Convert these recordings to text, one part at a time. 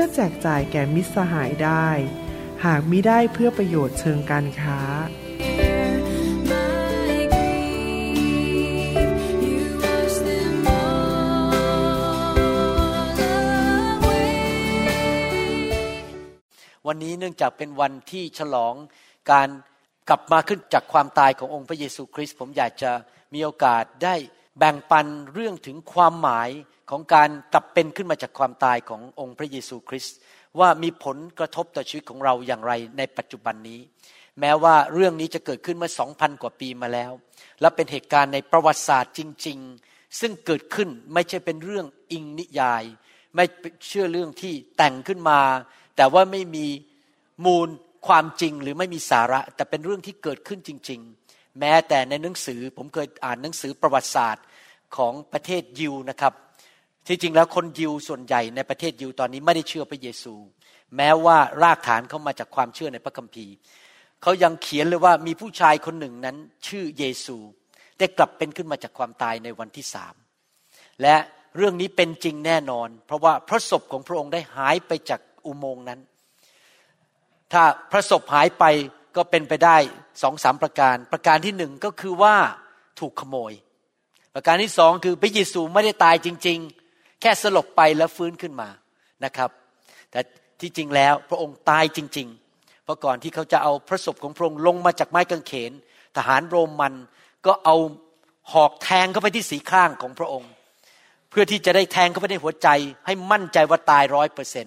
พื่อแจกจ่ายแก่มิตรสหายได้ หากมิได้เพื่อประโยชน์เชิงการค้า วันนี้เนื่องจากเป็นวันที่ฉลองการกลับมาขึ้นจากความตายขององค์พระเยซูคริสต์ผมอยากจะมีโอกาสได้แบ่งปันเรื่องถึงความหมาย ของการกลับเป็นขึ้นมาจากความตายขององค์พระเยซูคริสต์ว่ามีผลกระทบต่อชีวิตของเราอย่างไรในปัจจุบันนี้ แม้ว่าเรื่องนี้จะเกิดขึ้นเมื่อสองพันกว่าปีมาแล้ว และเป็นเหตุการณ์ในประวัติศาสตร์จริง ๆ ซึ่งเกิดขึ้นไม่ใช่เป็นเรื่องอิงนิยาย ไม่เชื่อเรื่องที่แต่งขึ้นมา แต่ว่าไม่มีมูลความจริงหรือไม่มีสาระ แต่เป็นเรื่องที่เกิดขึ้นจริง ๆ แม้แต่ในหนังสือผมเคยอ่านหนังสือประวัติศาสตร์ของประเทศยิวนะครับ ที่จริงแล้วคนยิวส่วนใหญ่ในประเทศยิวตอนนี้ไม่ได้เชื่อพระเยซู แม้ว่ารากฐานเขามาจากความเชื่อในพระคัมภีร์เขายังเขียนเลยว่ามีผู้ชายคนหนึ่งนั้นชื่อเยซู ได้กลับเป็นขึ้นมาจากความตายในวันที่สามและเรื่องนี้เป็นจริงแน่นอน เพราะว่าพระศพของพระองค์ได้หายไปจากอุโมงค์นั้น ถ้าพระศพหายไปก็เป็นไปได้สองสามประการ ประการที่หนึ่งก็คือว่าถูกขโมย ประการที่สองคือพระเยซูไม่ได้ตายจริง ๆ แค่สลบไปแล้วฟื้นขึ้นมานะครับ แต่ที่จริงแล้วพระองค์ตายจริง ๆ เพราะก่อนที่เขาจะเอาพระศพของพระองค์ลงมาจากไม้กางเขน ทหารโรมันก็เอาหอกแทงเข้าไปที่สีข้างของพระองค์ เพื่อที่จะได้แทงเข้าไปในหัวใจ ให้มั่นใจว่าตายร้อยเปอร์เซ็น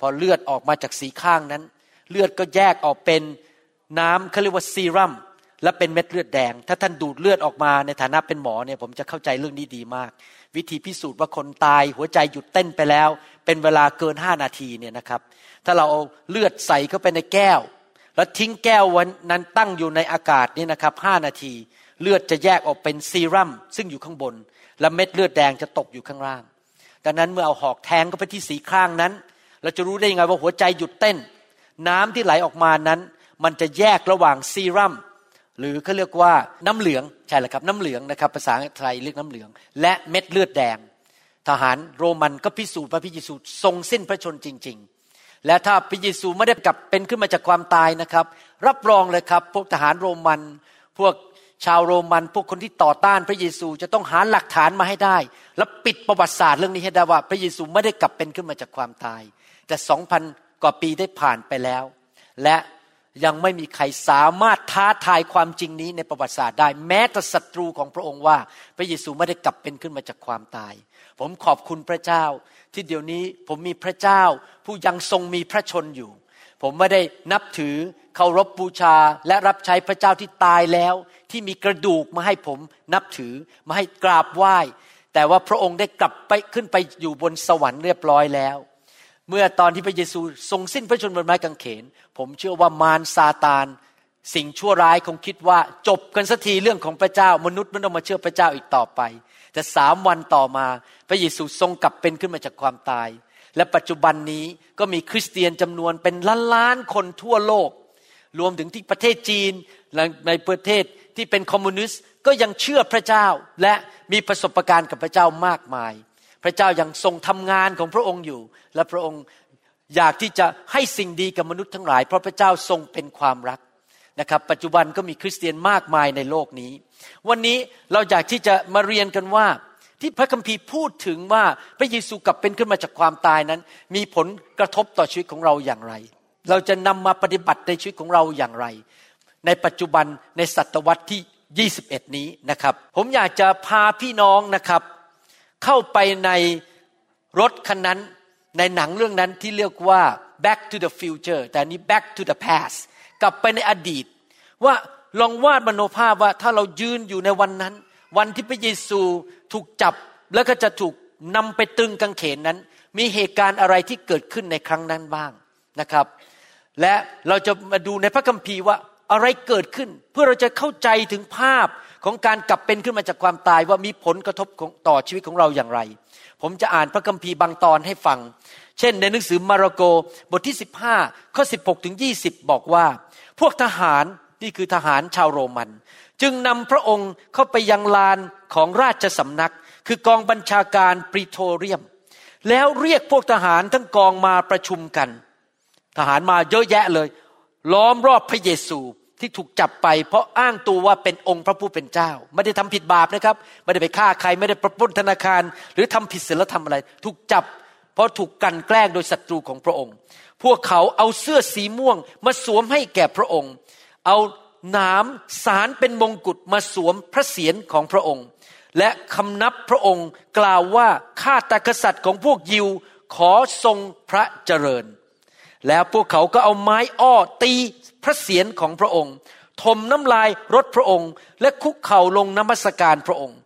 พอเลือดออกมาจากสีข้างนั้น เลือดก็แยกออกเป็นน้ำเขาเรียกว่าซีรัมและเป็นเม็ดเลือดแดง ถ้าท่านดูดเลือดออกมาในฐานะเป็นหมอเนี่ยผมจะเข้าใจเรื่องนี้ดีมาก วิธีพิสูจน์ว่าคนตายหัวใจหยุดเต้นไปแล้ว เป็นเวลาเกินห้านาทีเนี่ยนะครับ ถ้าเราเอาเลือดใส่เข้าไปในแก้ว แล้วทิ้งแก้ววันนั้นตั้งอยู่ในอากาศนี่นะครับห้านาที เลือดจะแยกออกเป็นซีรัมซึ่งอยู่ข้างบน และเม็ดเลือดแดงจะตกอยู่ข้างล่าง ดังนั้นเมื่อเอาหอกแทงเข้าไปที่สีข้างนั้น เราจะรู้ได้ยังไงว่าหัวใจหยุดเต้น น้ำที่ไหลออกมานั้น มันจะแยกระหว่างซีรัม หรือเขาเรียกว่าน้ำเหลืองใช่แหละครับน้ำเหลืองนะครับภาษาไทยเรียกน้ำเหลือง และเม็ดเลือดแดง ทหารโรมันก็พิสูจน์ว่าพระเยซูทรงสิ้นพระชนจริง ๆ และถ้าพระเยซูไม่ได้กลับเป็นขึ้นมาจากความตายนะครับ รับรองเลยครับ พวกทหารโรมัน พวกชาวโรมัน พวกคนที่ต่อต้านพระเยซูจะต้องหาหลักฐานมาให้ได้ และปิดประวัติศาสตร์เรื่องนี้ให้ได้ว่า พระเยซูไม่ได้กลับเป็นขึ้นมาจากความตาย แต่สองพันกว่าปีได้ผ่านไปแล้ว และ ยังไม่มีใครสามารถท้าทายความจริงนี้ในประวัติศาสตร์ได้ แม้แต่ศัตรูของพระองค์ว่า พระเยซูไม่ได้กลับเป็นขึ้นมาจากความตาย ผมขอบคุณพระเจ้า ที่เดี๋ยวนี้ผมมีพระเจ้า ผู้ยังทรงมีพระชนอยู่ ผมไม่ได้นับถือเคารพบูชา และรับใช้พระเจ้าที่ตายแล้ว ที่มีกระดูกมาให้ผมนับถือมาให้กราบไหว้แต่ว่าพระองค์ได้กลับไปขึ้นไปอยู่บนสวรรค์เรียบร้อยแล้ว เมื่อตอนที่พระเยซูทรงสิ้นพระชนม์บนไม้กางเขน ผมเชื่อว่ามารซาตาน สิ่งชั่วร้ายคงคิดว่าจบกันสักทีเรื่องของพระเจ้ามนุษย์ไม่ต้องมาเชื่อพระเจ้าอีกต่อไป แต่สามวันต่อมาพระเยซูทรงกลับเป็นขึ้นมาจากความตาย และปัจจุบันนี้ก็มีคริสเตียนจำนวนเป็นล้านล้านคนทั่วโลก รวมถึงที่ประเทศจีนและในประเทศที่เป็นคอมมิวนิสต์ก็ยังเชื่อพระเจ้าและมีประสบการณ์กับพระเจ้ามากมาย พระเจ้ายังทรงทำงานของพระองค์อยู่ และพระองค์อยากที่จะให้สิ่งดีกับมนุษย์ทั้งหลาย เพราะพระเจ้าทรงเป็นความรักนะครับ ปัจจุบันก็มีคริสเตียนมากมายในโลกนี้ วันนี้เราอยากที่จะมาเรียนกันว่าที่พระคัมภีร์พูดถึงว่าพระเยซูกลับเป็นขึ้นมาจากความตายนั้น มีผลกระทบต่อชีวิตของเราอย่างไร เราจะนำมาปฏิบัติในชีวิตของเราอย่างไร ในปัจจุบันในศตวรรษที่ 21 นี้นะครับ ผมอยากจะพาพี่น้องนะครับ เข้าไปในรถคันนั้น ในหนังเรื่องนั้นที่เรียกว่า back to the future แต่นี้ back to the past กลับไปในอดีต ว่าลองวาดมโนภาพว่าถ้าเรายืนอยู่ในวันนั้น วันที่พระเยซูถูกจับแล้วก็จะถูกนำไปตึงกางเขนนั้น มีเหตุการณ์อะไรที่เกิดขึ้นในครั้งนั้นบ้างนะครับ และเราจะมาดูในพระคัมภีร์ว่าอะไรเกิดขึ้น เพื่อเราจะเข้าใจถึงภาพ ของการกลับเป็นขึ้นมาจากความตายว่ามีผลกระทบต่อชีวิตของเราอย่างไร ผมจะอ่านพระคัมภีร์บางตอนให้ฟัง เช่นในหนังสือมาระโกบทที่ 15 ข้อ 16 ถึง 20 บอกว่า พวกทหารนี่คือทหารชาวโรมัน จึงนำพระองค์เข้าไปยังลานของราชสำนัก คือกองบัญชาการปริโทเรียม แล้วเรียกพวกทหารทั้งกองมาประชุมกัน ทหารมาเยอะแยะเลย ล้อมรอบพระเยซู ที่ถูกจับไป เพราะอ้างตัวว่าเป็นองค์พระผู้เป็นเจ้า ไม่ได้ทำผิดบาปนะครับ ไม่ได้ไปฆ่าใครไม่ได้ประปล้นธนาคาร หรือทำผิดศีลธรรมอะไร ถูกจับ เพราะถูกกันแกล้งโดยศัตรูของพระองค์ พวกเขาเอาเสื้อสีม่วงมาสวมให้แก่พระองค์ เอาหนามสารเป็นมงกุฎมาสวมพระเศียรของพระองค์ และคำนับพระองค์กล่าวว่าข้าแต่กษัตริย์ของพวกยิวขอทรงพระเจริญ แล้วพวกเขาก็เอาไม้อ้อตีพระเศียรของพระองค์ทมน้ำลายรถพระองค์ และคุกเข่าลงนมัสการพระองค์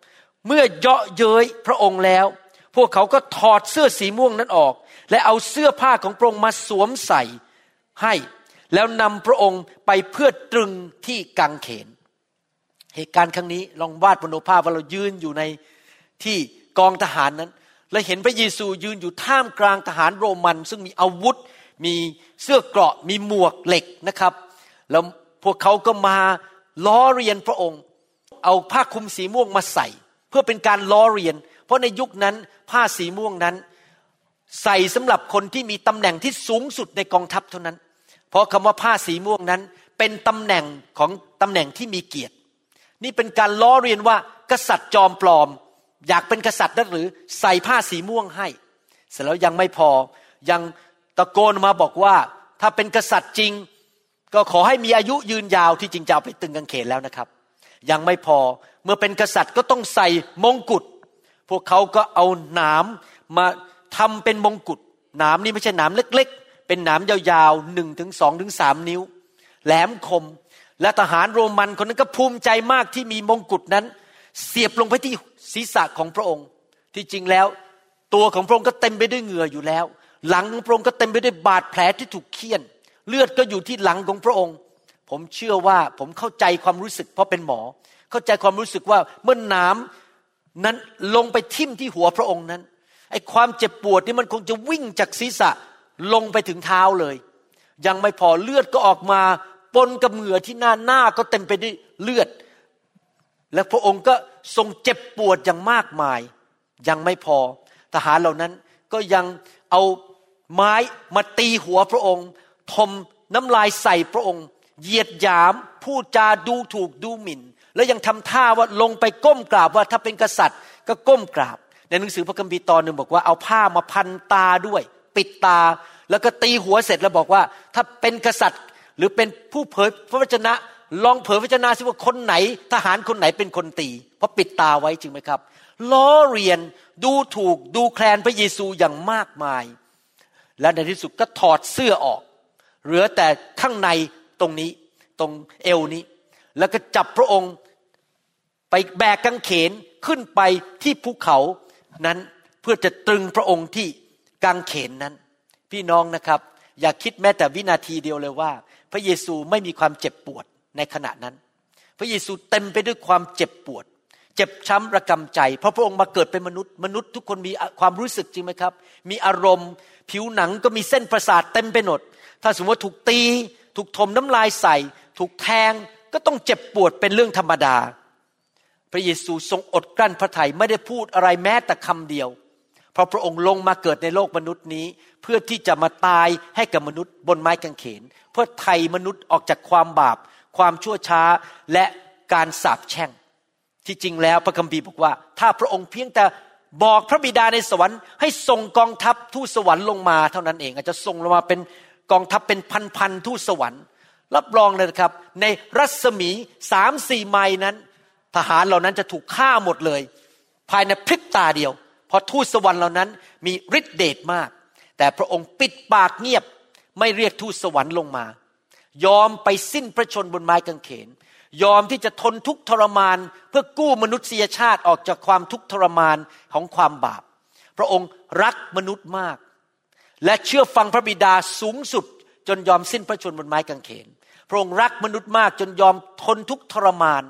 เมื่อเยาะเย้ยพระองค์แล้ว พวกเขาก็ถอดเสื้อสีม่วงนั้นออก และเอาเสื้อผ้าของพระองค์มาสวมใส่ให้แล้วนำพระองค์ไปเพื่อตรึงที่กังเขน เหตุการณ์ครั้งนี้ลองวาดบนโนภาพว่าเรายืนอยู่ในที่กองทหารนั้น และเห็นพระเยซูยืนอยู่ท่ามกลางทหารโรมัน ซึ่งมีอาวุธ มีเสื้อเกราะมีหมวกเหล็กนะครับ แล้วพวกเขาก็มาล้อเรียนพระองค์ เอาผ้าคลุมสีม่วงมาใส่ เพื่อเป็นการล้อเรียน เพราะในยุคนั้นผ้าสีม่วงนั้น ใส่สำหรับคนที่มีตำแหน่งที่สูงสุดในกองทัพเท่านั้น เพราะคำว่าผ้าสีม่วงนั้น เป็นตำแหน่งของตำแหน่งที่มีเกียรติ นี่เป็นการล้อเรียนว่ากษัตริย์จอมปลอม อยากเป็นกษัตริย์นั่นหรือใส่ผ้าสีม่วงให้ เสร็จแล้วยังไม่พอยัง ตะโกนมาบอกว่าถ้าเป็นกษัตริย์จริง ก็ขอให้มีอายุยืนยาวที่จริงจะเอาไปตึงกางเขนแล้วนะครับ ยังไม่พอเมื่อเป็นกษัตริย์ก็ต้องใส่มงกุฎพวกเขาก็เอาหนามมาทำเป็นมงกุฎหนามนี่ไม่ใช่หนามเล็ก ๆ เป็นหนามยาวๆหนึ่งถึงสองถึงสามนิ้ว แหลมคมและทหารโรมันคนนั้นก็ภูมิใจมากที่มีมงกุฎนั้น เสียบลงไปที่ศีรษะของพระองค์ ที่จริงแล้ว ตัวของพระองค์ก็เต็มไปด้วยเหงื่ออยู่แล้ว หลังของพระองค์ก็เต็มไปด้วยบาดแผลที่ถูกเคี่ยน เลือดก็อยู่ที่หลังของพระองค์ ผมเชื่อว่าผมเข้าใจความรู้สึก เพราะเป็นหมอ เข้าใจความรู้สึกว่าเมื่อน้ำนั้นลงไปทิ่มที่หัวพระองค์นั้นไอ้ความเจ็บปวดนี่มันคงจะวิ่งจากศีรษะลงไปถึงเท้าเลย ยังไม่พอเลือดก็ออกมาปนกับเหงื่อที่หน้าหน้าก็เต็มไปด้วยเลือด และพระองค์ก็ทรงเจ็บปวดอย่างมากมาย ยังไม่พอทหารเหล่านั้นก็ยังเอา ไม้มาตีหัวพระองค์ทมน้ำลายใส่พระองค์ เหยียดหยามพูดจาดูถูกดูหมิ่น แล้วยังทำท่าว่าลงไปก้มกราบว่าถ้าเป็นกษัตริย์ก็ก้มกราบ ในหนังสือพระคัมภีร์ตอนหนึ่งบอกว่าเอาผ้ามาพันตาด้วย ปิดตา แล้วก็ตีหัวเสร็จแล้วบอกว่า ถ้าเป็นกษัตริย์ หรือเป็นผู้เผยพระวจนะลองเผยพระวจนะสิว่าคนไหน ทหารคนไหนเป็นคนตี เพราะปิดตาไว้จริงไหมครับล้อเรียนดูถูกดูแคลนพระเยซูอย่างมากมาย และในที่สุดก็ถอดเสื้อออก เหลือแต่ข้างในตรงนี้ตรงเอวนี้ แล้วก็จับพระองค์ไปแบกกางเขนขึ้นไปที่ภูเขานั้นเพื่อจะตรึงพระองค์ที่กางเขนนั้น พี่น้องนะครับ อย่าคิดแม้แต่วินาทีเดียวเลยว่า พระเยซูไม่มีความเจ็บปวดในขณะนั้น พระเยซูเต็มไปด้วยความเจ็บปวด เจ็บช้ำระกำใจ เพราะพระองค์มาเกิดเป็นมนุษย์ มนุษย์ทุกคนมีความรู้สึกจริงไหมครับ มีอารมณ์ ผิวหนังก็มีเส้นประสาทเต็มไปหมด ถ้าสมมติว่าถูกตี ถูกถมน้ำลายใส่ ถูกแทงก็ต้องเจ็บปวดเป็นเรื่องธรรมดา พระเยซูทรงอดกลั้นพระทัยไม่ได้พูดอะไรแม้แต่คำเดียว เพราะพระองค์ลงมาเกิดในโลกมนุษย์นี้ เพื่อที่จะมาตายให้กับมนุษย์บนไม้กางเขน เพื่อไถ่มนุษย์ออกจากความบาป ความชั่วช้าและการสาปแช่ง ที่จริงแล้วพระคัมภีร์บอกว่า ถ้าพระองค์เพียงแต่ บอกพระบิดาในสวรรค์ให้ส่งกองทัพทูตสวรรค์ลงมาเท่านั้นเอง อาจจะส่งลงมาเป็นกองทัพเป็นพันๆทูตสวรรค์ รับรองเลยครับ ในรัศมีสามสี่ไม้นั้น ทหารเหล่านั้นจะถูกฆ่าหมดเลย ภายในพริบตาเดียว เพราะทูตสวรรค์เหล่านั้นมีฤทธิเดชมาก แต่พระองค์ปิดปากเงียบไม่เรียกทูตสวรรค์ลงมา ยอมไปสิ้นพระชนบนไม้กางเขน ยอมที่จะทนทุกทรมาน เพื่อกู้มนุษยชาติออกจากความทุกทรมานของความบาป พระองค์รักมนุษย์มาก และเชื่อฟังพระบิดาสูงสุด จนยอมสิ้นพระชนบนไม้กางเขน พระองค์รักมนุษย์มาก จนยอมทนทุกทรมาน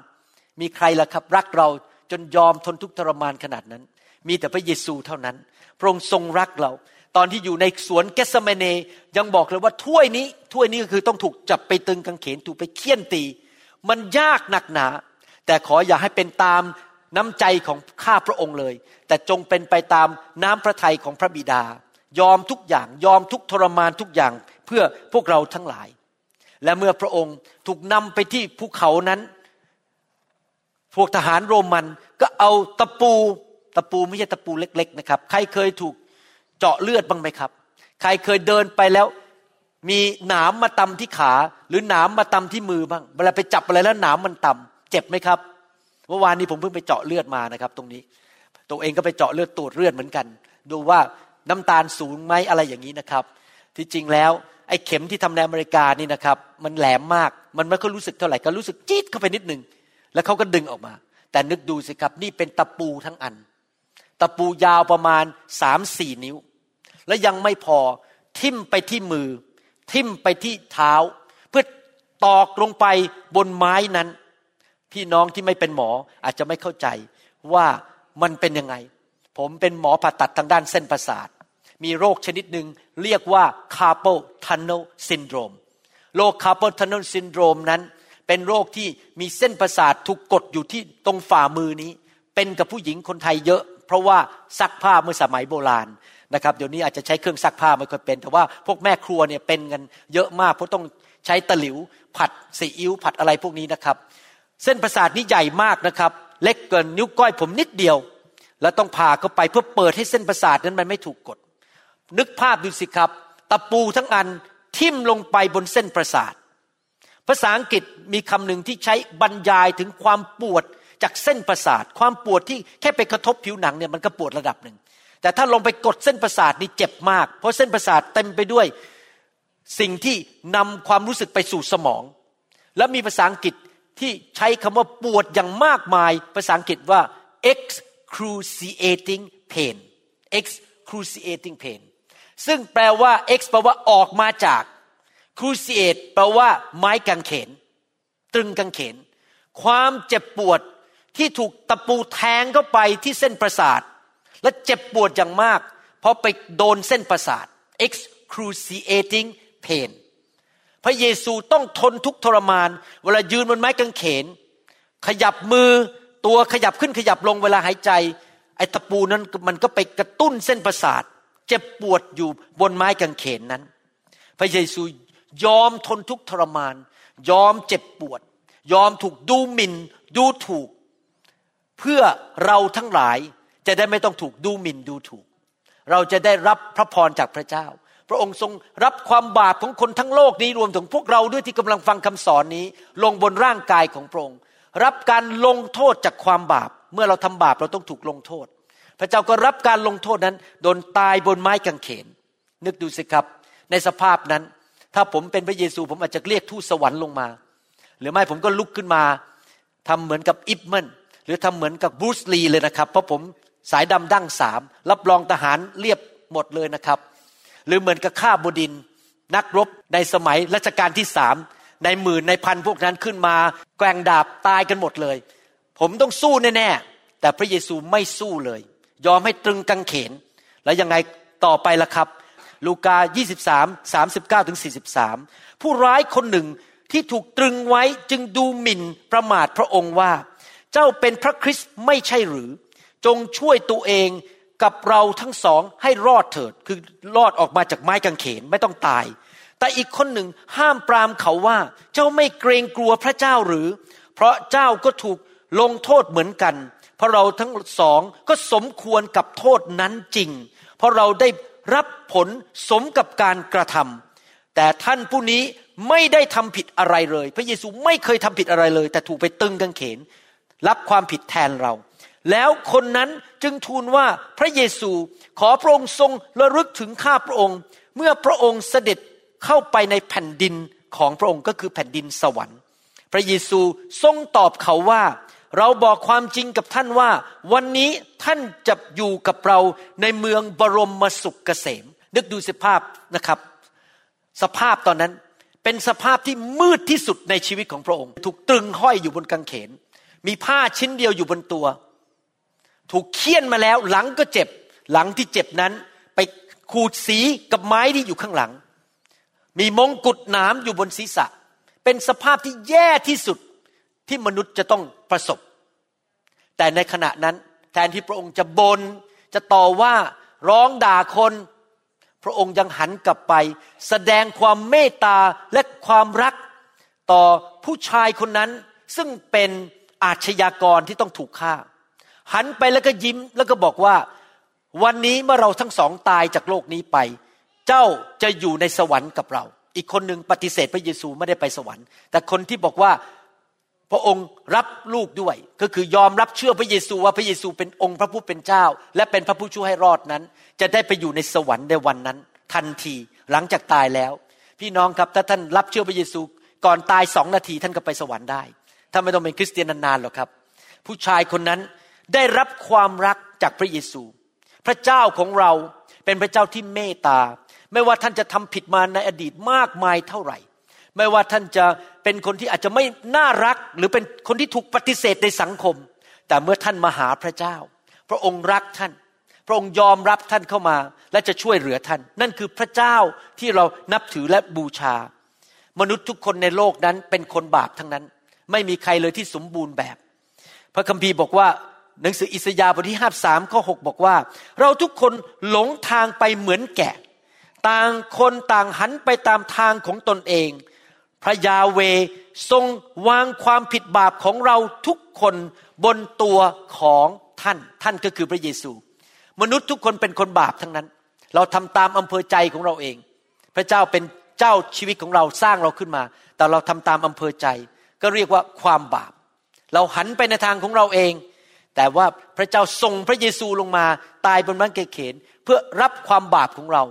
มีใครล่ะครับ รักเราจนยอมทนทุกทรมานขนาดนั้น มีแต่พระเยซูเท่านั้น พระองค์ทรงรักเราตอนที่อยู่ในสวนเกสเมเนยังบอกเลยว่าถ้วยนี้ถ้วยนี้ก็คือต้องถูกจับไปตึงกางเขนถูกไปเคี่ยนตี มันยากหนักหนา แต่ขออย่าให้เป็นตามน้ำใจของข้าพระองค์เลย แต่จงเป็นไปตามน้ำพระทัยของพระบิดา ยอมทุกอย่างยอมทุกทรมานทุกอย่างเพื่อพวกเราทั้งหลาย และเมื่อพระองค์ถูกนำไปที่ภูเขานั้น พวกทหารโรมันก็เอาตะปูตะปูไม่ใช่ตะปูเล็ก ๆ นะครับ ใครเคยถูกเจาะเลือดบ้างไหมครับ ใครเคยเดินไปแล้ว มีหนามมาตำที่ขา หรือหนามมาตำที่มือบ้าง เวลาไปจับอะไรแล้วหนามมันตำเจ็บไหมครับเมื่อวานนี้ผมเพิ่งไปเจาะเลือดมานะครับ ตรงนี้ตัวเองก็ไปเจาะเลือดตรวจเลือดเหมือนกัน ดูว่าน้ำตาลสูงไหมอะไรอย่างนี้นะครับ ที่จริงแล้วไอ้เข็มที่ทำในอเมริกานี่นะครับ มันแหลมมากมันไม่ค่อยรู้สึกเท่าไหร่ก็รู้สึกจี๊ดเข้าไปนิดหนึ่งแล้วเขาก็ดึงออกมา แต่นึกดูสิครับนี่เป็นตะปูทั้งอัน ตะปูยาวประมาณสามสี่นิ้ว แล้วยังไม่พอทิ่มไปที่มือ ทิ่มไปที่เท้า เพื่อตอกลงไปบนไม้นั้น พี่น้องที่ไม่เป็นหมออาจจะไม่เข้าใจว่ามันเป็นยังไง ผมเป็นหมอผ่าตัดทางด้านเส้นประสาท มีโรคชนิดหนึ่งเรียกว่า carpal tunnel syndrome โรค carpal tunnel syndrome นั้น เป็นโรคที่มีเส้นประสาทถูกกดอยู่ที่ตรงฝ่ามือนี้ เป็นกับผู้หญิงคนไทยเยอะ เพราะว่าซักผ้าเมื่อสมัยโบราณ นะครับเดี๋ยวนี้อาจจะใช้เครื่องซักผ้าไม่ค่อยเป็น แต่ว่าพวกแม่ครัวเนี่ยเป็นกันเยอะมาก เพราะต้องใช้ตะหลิว ผัดซีอิ๊วผัดอะไรพวกนี้นะครับ เส้นประสาทนี้ใหญ่มากนะครับ เล็กเกินนิ้วก้อยผมนิดเดียว แล้วต้องผ่าเข้าไปเพื่อเปิดให้เส้นประสาทนั้นมันไม่ถูกกด นึกภาพดูสิครับตะปูทั้งอันทิ่มลงไปบนเส้นประสาท ภาษาอังกฤษมีคำหนึ่งที่ใช้บรรยายถึงความปวดจากเส้นประสาท ความปวดที่แค่ไปกระทบผิวหนังเนี่ยมันก็ปวดระดับหนึ่ง แต่ถ้าลงไปกดเส้นประสาทนี่เจ็บมาก เพราะเส้นประสาทเต็มไปด้วยสิ่งที่นำความรู้สึกไปสู่สมอง และมีภาษาอังกฤษที่ใช้คำว่าปวดอย่างมากมาย ภาษาอังกฤษว่า excruciating pain excruciating pain ซึ่งแปลว่า x แปลว่าออกมาจาก cruciate แปลว่า ไม้กางเขน ตรึงกางเขน ความเจ็บปวดที่ถูกตะปูแทงเข้าไปที่เส้นประสาท และเจ็บปวดอย่างมาก เพราะไปโดนเส้นประสาท excruciating pain พระเยซูต้องทนทุกทรมาน เวลายืนบนไม้กางเขน ขยับมือตัวขยับขึ้นขยับลงเวลาหายใจ ไอ้ตะปูนั้นมันก็ไปกระตุ้นเส้นประสาท เจ็บปวดอยู่บนไม้กางเขนนั้น พระเยซูยอมทนทุกทรมาน ยอมเจ็บปวด ยอมถูกดูหมิ่นดูถูก เพื่อเราทั้งหลาย จะได้ไม่ต้องถูกดูหมิ่นดูถูก เราจะได้รับพระพรจากพระเจ้า พระองค์ทรงรับความบาปของคนทั้งโลกนี้รวมถึงพวกเราด้วยที่กำลังฟังคำสอนนี้ ลงบนร่างกายของพระองค์รับการลงโทษจากความบาป เมื่อเราทำบาปเราต้องถูกลงโทษ พระเจ้าก็รับการลงโทษนั้นโดนตายบนไม้กางเขน นึกดูสิครับ ในสภาพนั้น ถ้าผมเป็นพระเยซูผมอาจจะเรียกทูตสวรรค์ลงมา หรือไม่ผมก็ลุกขึ้นมาทำเหมือนกับอิบมันหรือทำเหมือนกับบูสลีเลยนะครับ เพราะผม สายดำดั้งสามรับรองทหารเรียบหมดเลยนะครับ หรือเหมือนกับข้าบดิน นักรบในสมัยรัชกาลที่สามในหมื่นในพันพวกนั้นขึ้นมาแกงดาบตายกันหมดเลย ผมต้องสู้แน่ๆแต่พระเยซูไม่สู้เลย ยอมให้ตรึงกังเขน แล้วยังไงต่อไปล่ะครับ ลูกา 23 39ถึง43 ผู้ร้ายคนหนึ่งที่ถูกตรึงไว้จึงดูหมิ่นประมาทพระองค์ว่า เจ้าเป็นพระคริสต์ไม่ใช่หรือ จงช่วยตัวเองกับเราทั้งสองให้รอดเถิด คือรอดออกมาจากไม้กางเขนไม่ต้องตาย แต่อีกคนหนึ่งห้ามปรามเขาว่า เจ้าไม่เกรงกลัวพระเจ้าหรือ เพราะเจ้าก็ถูกลงโทษเหมือนกัน เพราะเราทั้งสองก็สมควรกับโทษนั้นจริง เพราะเราได้รับผลสมกับการกระทำแต่ท่านผู้นี้ไม่ได้ทำผิดอะไรเลย พระเยซูไม่เคยทำผิดอะไรเลย แต่ถูกไปตึงกางเขน รับความผิดแทนเรา แล้วคนนั้นจึงทูลว่าพระเยซูขอพระองค์ทรงระลึกถึงข้าพระองค์ เมื่อพระองค์เสด็จเข้าไปในแผ่นดินของพระองค์ก็คือแผ่นดินสวรรค์ พระเยซูทรงตอบเขาว่า เราบอกความจริงกับท่านว่า วันนี้ท่านจะอยู่กับเราในเมืองบรมมสุขเกษม นึกดูสภาพนะครับ สภาพตอนนั้นเป็นสภาพที่มืดที่สุดในชีวิตของพระองค์ ถูกตรึงห้อยอยู่บนกางเขน มีผ้าชิ้นเดียวอยู่บนตัว ถูกเคี่ยนมาแล้วหลังก็เจ็บ หลังที่เจ็บนั้น ไปขูดสีกับไม้ที่อยู่ข้างหลัง มีมงกุฎหนามอยู่บนศีรษะ เป็นสภาพที่แย่ที่สุดที่มนุษย์จะต้องประสบ แต่ในขณะนั้นแทนที่พระองค์จะบนจะต่อว่าร้องด่าคน พระองค์ยังหันกลับไป แสดงความเมตตาและความรักต่อผู้ชายคนนั้น ซึ่งเป็นอาชญากรที่ต้องถูกฆ่า หันไปแล้วก็ยิ้มแล้วก็บอกว่า วันนี้เมื่อเราทั้งสองตายจากโลกนี้ไป เจ้าจะอยู่ในสวรรค์กับเรา อีกคนหนึ่งปฏิเสธพระเยซูไม่ได้ไปสวรรค์ แต่คนที่บอกว่าพระองค์รับลูกด้วย ก็คือยอมรับเชื่อพระเยซูว่าพระเยซูเป็นองค์พระผู้เป็นเจ้า และเป็นพระผู้ช่วยให้รอดนั้น จะได้ไปอยู่ในสวรรค์ในวันนั้น ทันทีหลังจากตายแล้ว พี่น้องครับถ้าท่านรับเชื่อพระเยซูก่อนตายสองนาทีท่านก็ไปสวรรค์ได้ท่านไม่ต้องเป็นคริสเตียนนานๆหรอกครับ ผู้ชายคนนั้น ได้รับความรักจากพระเยซู พระเจ้าของเราเป็นพระเจ้าที่เมตตา ไม่ว่าท่านจะทำผิดมาในอดีตมากมายเท่าไหร่ ไม่ว่าท่านจะเป็นคนที่อาจจะไม่น่ารัก หรือเป็นคนที่ถูกปฏิเสธในสังคม แต่เมื่อท่านมาหาพระเจ้า พระองค์รักท่าน พระองค์ยอมรับท่านเข้ามา และจะช่วยเหลือท่าน นั่นคือพระเจ้าที่เรานับถือและบูชา มนุษย์ทุกคนในโลกนั้นเป็นคนบาปทั้งนั้น ไม่มีใครเลยที่สมบูรณ์แบบ พระคัมภีร์บอกว่า หนังสืออิสยาห์บทที่ห้าสามข้อหบอกว่า เราทุกคนหลงทางไปเหมือนแกะ ต่างคนต่างหันไปตามทางของตนเอง พระยาเวทรงวางความผิดบาปของเราทุกคนบนตัวของท่าน ท่านก็คือพระเยซู มนุษย์ทุกคนเป็นคนบาปทั้งนั้น เราทำตามอำเภอใจของเราเอง พระเจ้าเป็นเจ้าชีวิตของเราสร้างเราขึ้นมา แต่เราทำตามอำเภอใจ ก็เรียกว่าความบาป เราหันไปในทางของเราเอง แต่ว่าพระเจ้าส่งพระเยซูลงมาตายบนไม้กางเขนเพื่อรับความบาปของเรา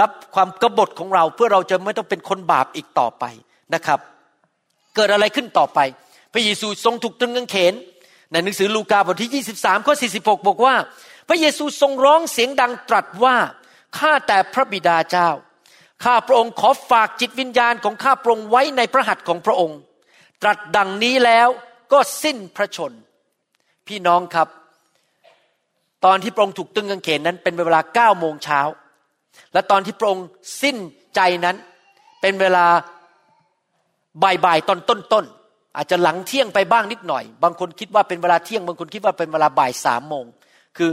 รับความกบฏของเรา เพื่อเราจะไม่ต้องเป็นคนบาปอีกต่อไปนะครับ เกิดอะไรขึ้นต่อไป พระเยซูทรงถูกตรึงกางเขน ในหนังสือลูกาบทที่ 23ข้อ46 บอกว่า พระเยซูทรงร้องเสียงดังตรัสว่าข้าแต่พระบิดาเจ้าข้าพระองค์ขอฝากจิตวิญญาณของข้าพระองค์ไว้ในพระหัตถ์ของพระองค์ ตรัสดังนี้แล้วก็สิ้นพระชน พี่น้องครับ ตอนที่พระองค์ถูกตึงกางเขนนั้น เป็นเวลาเก้าโมงเช้า และตอนที่พระองค์สิ้นใจนั้น เป็นเวลาบ่ายๆตอนต้นๆอาจจะหลังเที่ยงไปบ้างนิดหน่อย บางคนคิดว่าเป็นเวลาเที่ยง บางคนคิดว่าเป็นเวลาบ่ายสามโมง คือ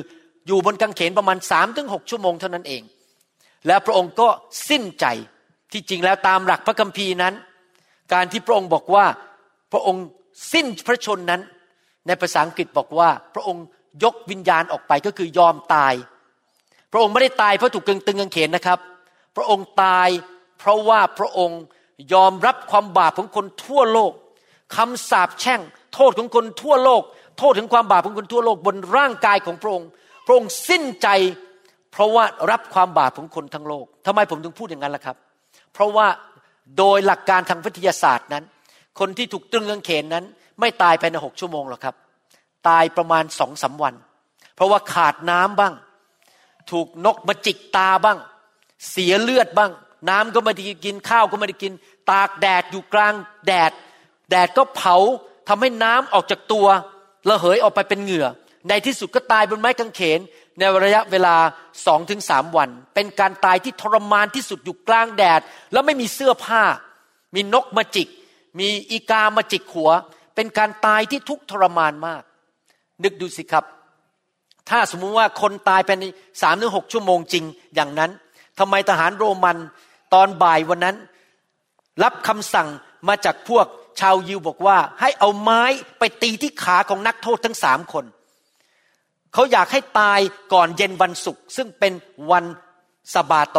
อยู่บนกางเขนประมาณสามถึงหกชั่วโมงเท่านั้นเอง แล้วพระองค์ก็สิ้นใจที่จริงแล้วตามหลักพระคัมภีร์นั้น การที่พระองค์บอกว่าพระองค์สิ้นพระชนนั้น ในภาษาอังกฤษบอกว่า พระองค์ยกวิญญาณออกไปก็คือยอมตาย พระองค์ไม่ได้ตายเพราะถูกกึงตึงกางเขนนะครับ พระองค์ตายเพราะว่าพระองค์ยอมรับความบาปของคนทั่วโลกคำสาปแช่ง โทษของคนทั่วโลก โทษถึงความบาปของคนทั่วโลกบนร่างกายของพระองค์ พระองค์สิ้นใจ เพราะว่ารับความบาปของคนทั้งโลกทำไมผมถึงพูดอย่างนั้นล่ะครับ เพราะว่าโดยหลักการทางวิทยาศาสตร์นั้น คนที่ถูกตรึงกางเขนนั้น ไม่ตายภายในหกชั่วโมงหรอกครับ ตายประมาณสองสาวัน เพราะว่าขาดน้ำบ้าง ถูกนกมาจิกตาบ้าง เสียเลือดบ้าง น้ำก็ไม่ได้กินข้าวก็ไม่ได้กิน ตากแดดอยู่กลางแดด แดดก็เผาทำให้น้ำออกจากตัวระเหยออกไปเป็นเหงื่อ ในที่สุดก็ตายบนไม้กางเขน ในระยะเวลาสองถึงสามวัน เป็นการตายที่ทรมานที่สุดอยู่กลางแดด แล้วไม่มีเสื้อผ้า มีนกมาจิก มีอีกามาจิกหัว เป็นการตายที่ทุกทรมานมาก นึกดูสิครับ ถ้าสมมุติว่าคนตายไปในสามถึงหกชั่วโมงจริงอย่างนั้นทำไมทหารโรมันตอนบ่ายวันนั้น รับคำสั่งมาจากพวกชาวยิวบอกว่า ให้เอาไม้ไปตีที่ขาของนักโทษทั้งสามคนเขาอยากให้ตายก่อนเย็นวันศุกร์ซึ่งเป็นวันสบาโต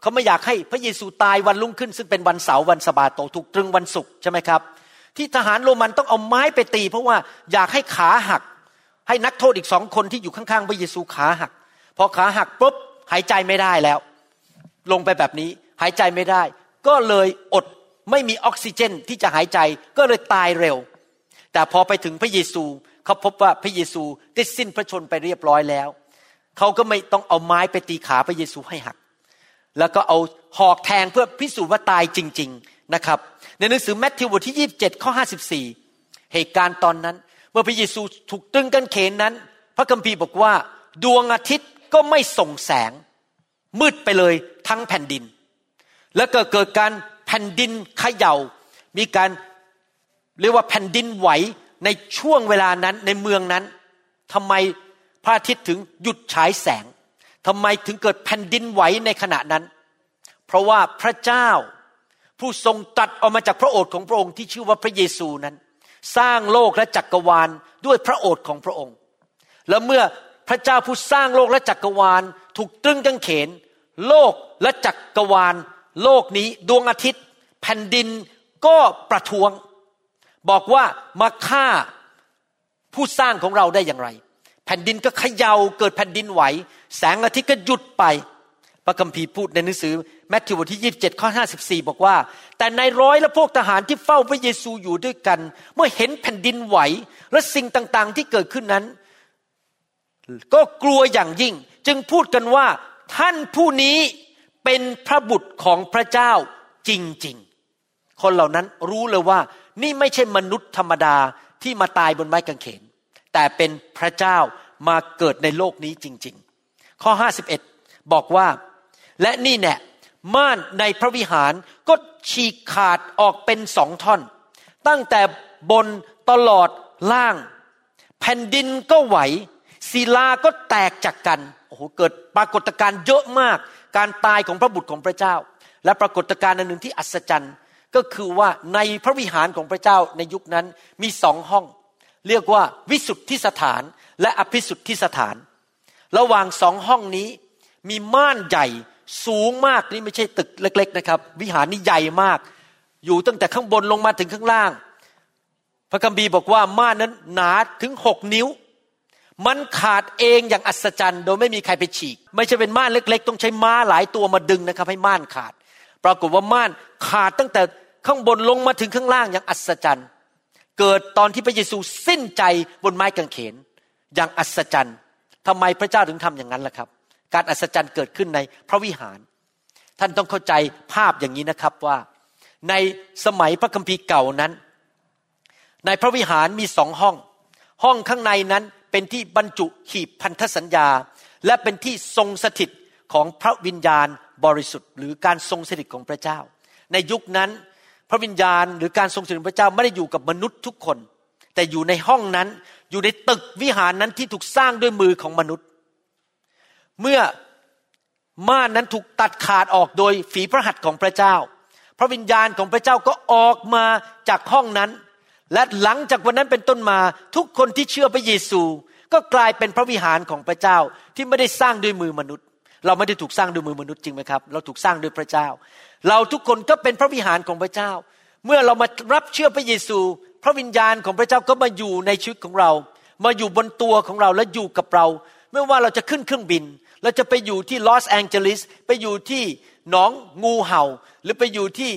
เขาไม่อยากให้พระเยซูตายวันรุ่งขึ้น ซึ่งเป็นวันเสาร์วันสบาโต ถูกตรึงวันศุกร์ใช่ไหมครับ ที่ทหารโรมันต้องเอาไม้ไปตี เพราะว่าอยากให้ขาหัก ให้นักโทษอีกสองคนที่อยู่ข้างๆพระเยซูขาหัก พอขาหักปุ๊บหายใจไม่ได้แล้ว ลงไปแบบนี้หายใจไม่ได้ ก็เลยอดไม่มีออกซิเจนที่จะหายใจก็เลยตายเร็ว แต่พอไปถึงพระเยซูเขาพบว่าพระเยซูได้สิ้นพระชนไปเรียบร้อยแล้วเขาก็ไม่ต้องเอาไม้ไปตีขาพระเยซูให้หัก แล้วก็เอาหอกแทงเพื่อพิสูจน์ว่าตายจริง ๆนะครับ ในหนังสือแมทธิวบทที่27ข้อ54เหตุการณ์ตอนนั้น เมื่อพระเยซูถูกตึงกันเขนนั้น พระคัมภีร์บอกว่า ดวงอาทิตย์ก็ไม่ส่งแสง มืดไปเลยทั้งแผ่นดิน แล้วก็เกิดการแผ่นดินเขยา่า มีการเรียกว่าแผ่นดินไหวในช่วงเวลานั้นในเมืองนั้นทำไมพระอาทิตย์ถึงหยุดฉายแสงทำไมถึงเกิดแผ่นดินไหวในขณะนั้น เพราะว่าพระเจ้า ผู้ทรงตัดออกมาจากพระโอษฐ์ของพระองค์ที่ชื่อว่าพระเยซูนั้น สร้างโลกและจักรวาลด้วยพระโอษฐ์ของพระองค์ แล้วเมื่อพระเจ้าผู้สร้างโลกและจักรวาล ถูกตรึงกางเขน โลกและจักรวาล โลกนี้ดวงอาทิตย์ แผ่นดินก็ประท้วง บอกว่ามาฆ่าผู้สร้างของเราได้อย่างไร แผ่นดินก็เขย่าเกิดแผ่นดินไหว แสงอาทิตย์ก็หยุดไป พระคัมภีร์พูดในหนังสือ แมทธิวบทที่27ข้อ54 บอกว่า แต่ในร้อยและพวกทหารที่เฝ้าพระเยซูอยู่ด้วยกัน เมื่อเห็นแผ่นดินไหว และสิ่งต่างๆที่เกิดขึ้นนั้น ก็กลัวอย่างยิ่ง จึงพูดกันว่าท่านผู้นี้เป็นพระบุตรของพระเจ้าจริงๆ คนเหล่านั้นรู้เลยว่า นี่ไม่ใช่มนุษย์ธรรมดาที่มาตายบนไม้กางเขน แต่เป็นพระเจ้ามาเกิดในโลกนี้จริง ๆ ข้อ 51 บอกว่า และนี่แน่ ม่านในพระวิหารก็ฉีกขาดออกเป็นสองท่อน ตั้งแต่บนตลอดล่าง แผ่นดินก็ไหว ศิลาก็แตกจากกันโอ้โหเกิดปรากฏการณ์เยอะมาก การตายของพระบุตรของพระเจ้า และปรากฏการณ์อันหนึ่งที่อัศจรรย์ก็คือว่าในพระวิหารของพระเจ้าในยุคนั้นมีสองห้อง เรียกว่าวิสุทธิสถานและอภิสุทธิสถาน ระหว่างสองห้องนี้มีม่านใหญ่ สูงมากนี่ไม่ใช่ตึกเล็ก ๆ นะครับ วิหารนี่ใหญ่มาก อยู่ตั้งแต่ข้างบนลงมาถึงข้างล่าง พระคัมภีร์บอกว่าม่านนั้นหนาถึงหกนิ้ว มันขาดเองอย่างอัศจรรย์ โดยไม่มีใครไปฉีก ไม่ใช่เป็นม่านเล็ก ๆ ต้องใช้ม้าหลายตัวมาดึงนะครับ ให้ม่านขาด ปรากฏว่าม่านขาดตั้งแต่ข้างบนลงมาถึงข้างล่างอย่างอัศจรรย์ เกิดตอนที่พระเยซูสิ้นใจบนไม้กางเขน อย่างอัศจรรย์ทำไมพระเจ้าถึงทำอย่างนั้นล่ะครับ การอัศจรรย์เกิดขึ้นในพระวิหาร ท่านต้องเข้าใจภาพอย่างนี้นะครับว่า ในสมัยพระคัมภีร์เก่านั้น ในพระวิหารมีสองห้อง ห้องข้างในนั้นเป็นที่บรรจุขีบพันธสัญญา และเป็นที่ทรงสถิตของพระวิญญาณบริสุทธิ์ หรือการทรงสถิตของพระเจ้า ในยุคนั้นพระวิญญาณหรือการทรงสถิตของพระเจ้าไม่ได้อยู่กับมนุษย์ทุกคน แต่อยู่ในห้องนั้นอยู่ในตึกวิหารนั้นที่ถูกสร้างด้วยมือของมนุษย์ เมื่อม่านนั้นถูกตัดขาดออกโดยฝีพระหัตถ์ของพระเจ้า พระวิญญาณของพระเจ้าก็ออกมาจากห้องนั้น และหลังจากวันนั้นเป็นต้นมาทุกคนที่เชื่อพระเยซู ก็กลายเป็นพระวิหารของพระเจ้าที่ไม่ได้สร้างด้วยมือมนุษย์ เราไม่ได้ถูกสร้างด้วยมือมนุษย์จริงไหมครับ เราถูกสร้างด้วยพระเจ้า เราทุกคนก็เป็นพระวิหารของพระเจ้า เมื่อเรามารับเชื่อพระเยซู พระวิญญาณของพระเจ้าก็มาอยู่ในชีวิตของเรา มาอยู่บนตัวของเราและอยู่กับเรา ไม่ว่าเราจะขึ้นเครื่องบิน เราจะไปอยู่ที่ลอสแองเจลิสไปอยู่ที่หนองงูเห่า หรือไปอยู่ที่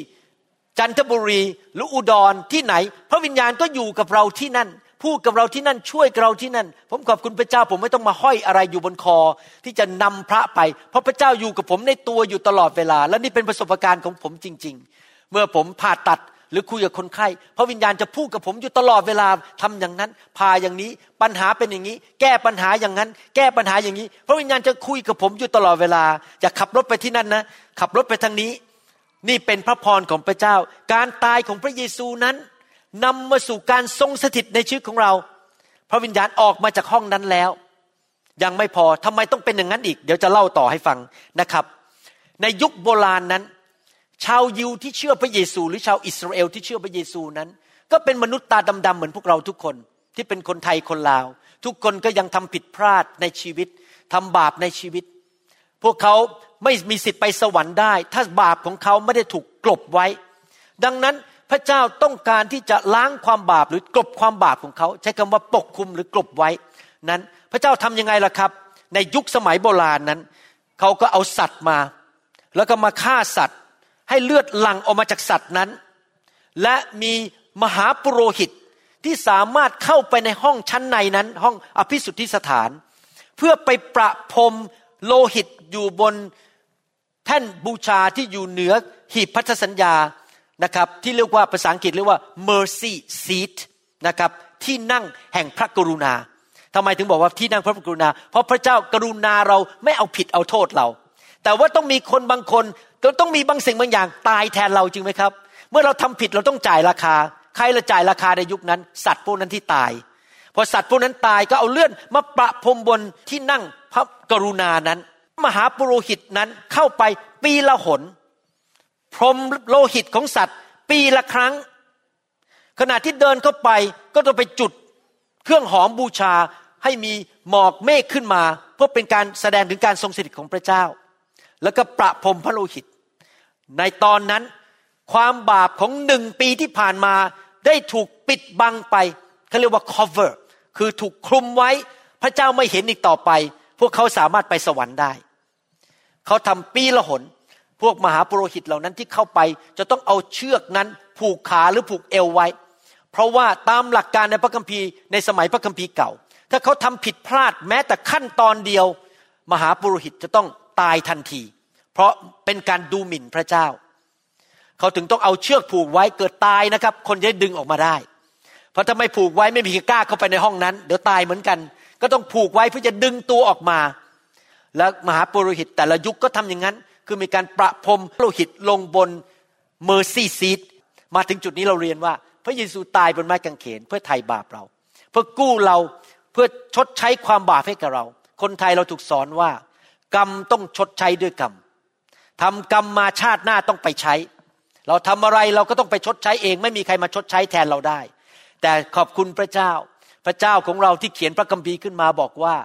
จันทบุรีหรืออุดรที่ไหน พระวิญญาณก็อยู่กับเราที่นั่น พูดกับเราที่นั่นช่วยเราที่นั่น ผมขอบคุณพระเจ้าผมไม่ต้องมาห้อยอะไรอยู่บนคอ ที่จะนำพระไป เพราะพระเจ้าอยู่กับผมในตัวอยู่ตลอดเวลา และนี่เป็นประสบการณ์ของผมจริง ๆ เมื่อผมผ่าตัด หรือคุยกับคนไข้พระวิญญาณจะพูดกับผมอยู่ตลอดเวลาทำอย่างนั้น พาอย่างนี้ปัญหาเป็นอย่างนี้ แก้ปัญหาอย่างนั้น แก้ปัญหาอย่างนี้ พระวิญญาณจะคุยกับผมอยู่ตลอดเวลาอย่าขับรถไปที่นั่นนะ ขับรถไปทางนี้ นี่เป็นพระพรของพระเจ้า การตายของพระเยซูนั้นนำมาสู่การทรงสถิตในชีวิตของเรา พระวิญญาณออกมาจากห้องนั้นแล้ว ยังไม่พอทำไมต้องเป็นอย่างนั้นอีก เดี๋ยวจะเล่าต่อให้ฟังนะครับ ในยุคโบราณนั้น ชาวยิวที่เชื่อพระเยซู หรือชาวอิสราเอลที่เชื่อพระเยซูนั้น ก็เป็นมนุษย์ตาดำๆเหมือนพวกเราทุกคนที่เป็นคนไทยคนลาว ทุกคนก็ยังทำผิดพลาดในชีวิตทำบาปในชีวิต พวกเขาไม่มีสิทธิ์ไปสวรรค์ได้ ถ้าบาปของเขาไม่ได้ถูกกลบไว้ ดังนั้นพระเจ้าต้องการที่จะล้างความบาปหรือกลบความบาปของเขา ใช้คำว่าปกคุมหรือกลบไว้ นั้นพระเจ้าทํำยังไงล่ะครับ ในยุคสมัยโบราณนั้น เขาก็เอาสัตว์มา แล้วก็มาฆ่าสัตว์ ให้เลือดหลั่งออกมาจากสัตว์นั้น และมีมหาปุโรหิตที่สามารถเข้าไปในห้องชั้นในนั้น ห้องอภิสุทธิสถาน เพื่อไปประพรมโลหิตอยู่บนแท่นบูชาที่อยู่เหนือหีบพันธสัญญานะครับ ที่เรียกว่าภาษาอังกฤษเรียกว่า mercy seat นะครับที่นั่งแห่งพระกรุณาทำไมถึงบอกว่าที่นั่งพระกรุณา เพราะพระเจ้ากรุณาเราไม่เอาผิดเอาโทษเรา แต่ว่าต้องมีคนบางคน ต้องมีบางสิ่งบางอย่างตายแทนเราจริงไหมครับ เมื่อเราทำผิดเราต้องจ่ายราคา ใครละจ่ายราคาในยุคนั้น สัตว์พวกนั้นที่ตาย พอสัตว์พวกนั้นตายก็เอาเลื่อนมาประพรมบนที่นั่งพระกรุณานั้น มหาปุโรหิตนั้นเข้าไปปีละหน พรมโลหิตของสัตว์ ปีละครั้ง ขณะที่เดินเข้าไปก็จะไปจุดเครื่องหอมบูชาให้มีหมอกเมฆขึ้นมา เพื่อเป็นการแสดงถึงการทรงสถิตของพระเจ้า แล้วก็ประพรมพระโลหิต ในตอนนั้นความบาปของหนึ่งปีที่ผ่านมาได้ถูกปิดบังไปเขาเรียกว่า cover คือถูกคลุมไว้พระเจ้าไม่เห็นอีกต่อไป พวกเขาสามารถไปสวรรค์ได้ เขาทำปีละหน พวกมหาปุโรหิตเหล่านั้นที่เข้าไป จะต้องเอาเชือกนั้น ผูกขาหรือผูกเอวไว้ เพราะว่าตามหลักการในพระคัมภีร์ในสมัยพระคัมภีร์เก่า ถ้าเขาทำผิดพลาดแม้แต่ขั้นตอนเดียว มหาปุโรหิตจะต้องตายทันที เพราะเป็นการดูหมิ่นพระเจ้า เขาถึงต้องเอาเชือกผูกไว้เกิดตายนะครับ คนจะดึงออกมาได้ เพราะถ้าไม่ผูกไว้ไม่มีใครกล้าเข้าไปในห้องนั้นเดี๋ยวตายเหมือนกัน ก็ต้องผูกไว้เพื่อจะดึงตัวออกมา แล้วมหาปุโรหิตแต่ละยุคก็ทำอย่างนั้น คือมีการประพรมโลหิตลงบนเมอร์ซี่ซีดมาถึงจุดนี้เราเรียนว่า พระเยซูตายบนไม้กางเขน เพื่อไถ่บาปเรา เพื่อกู้เราเพื่อชดใช้ความบาปให้กับเรา คนไทยเราถูกสอนว่า กรรมต้องชดใช้ด้วยกรรม ทำกรรมมาชาติหน้าต้องไปใช้ เราทำอะไรเราก็ต้องไปชดใช้เอง ไม่มีใครมาชดใช้แทนเราได้ แต่ขอบคุณพระเจ้า พระเจ้าของเราที่เขียนพระคัมภีร์ขึ้นมาบอกว่า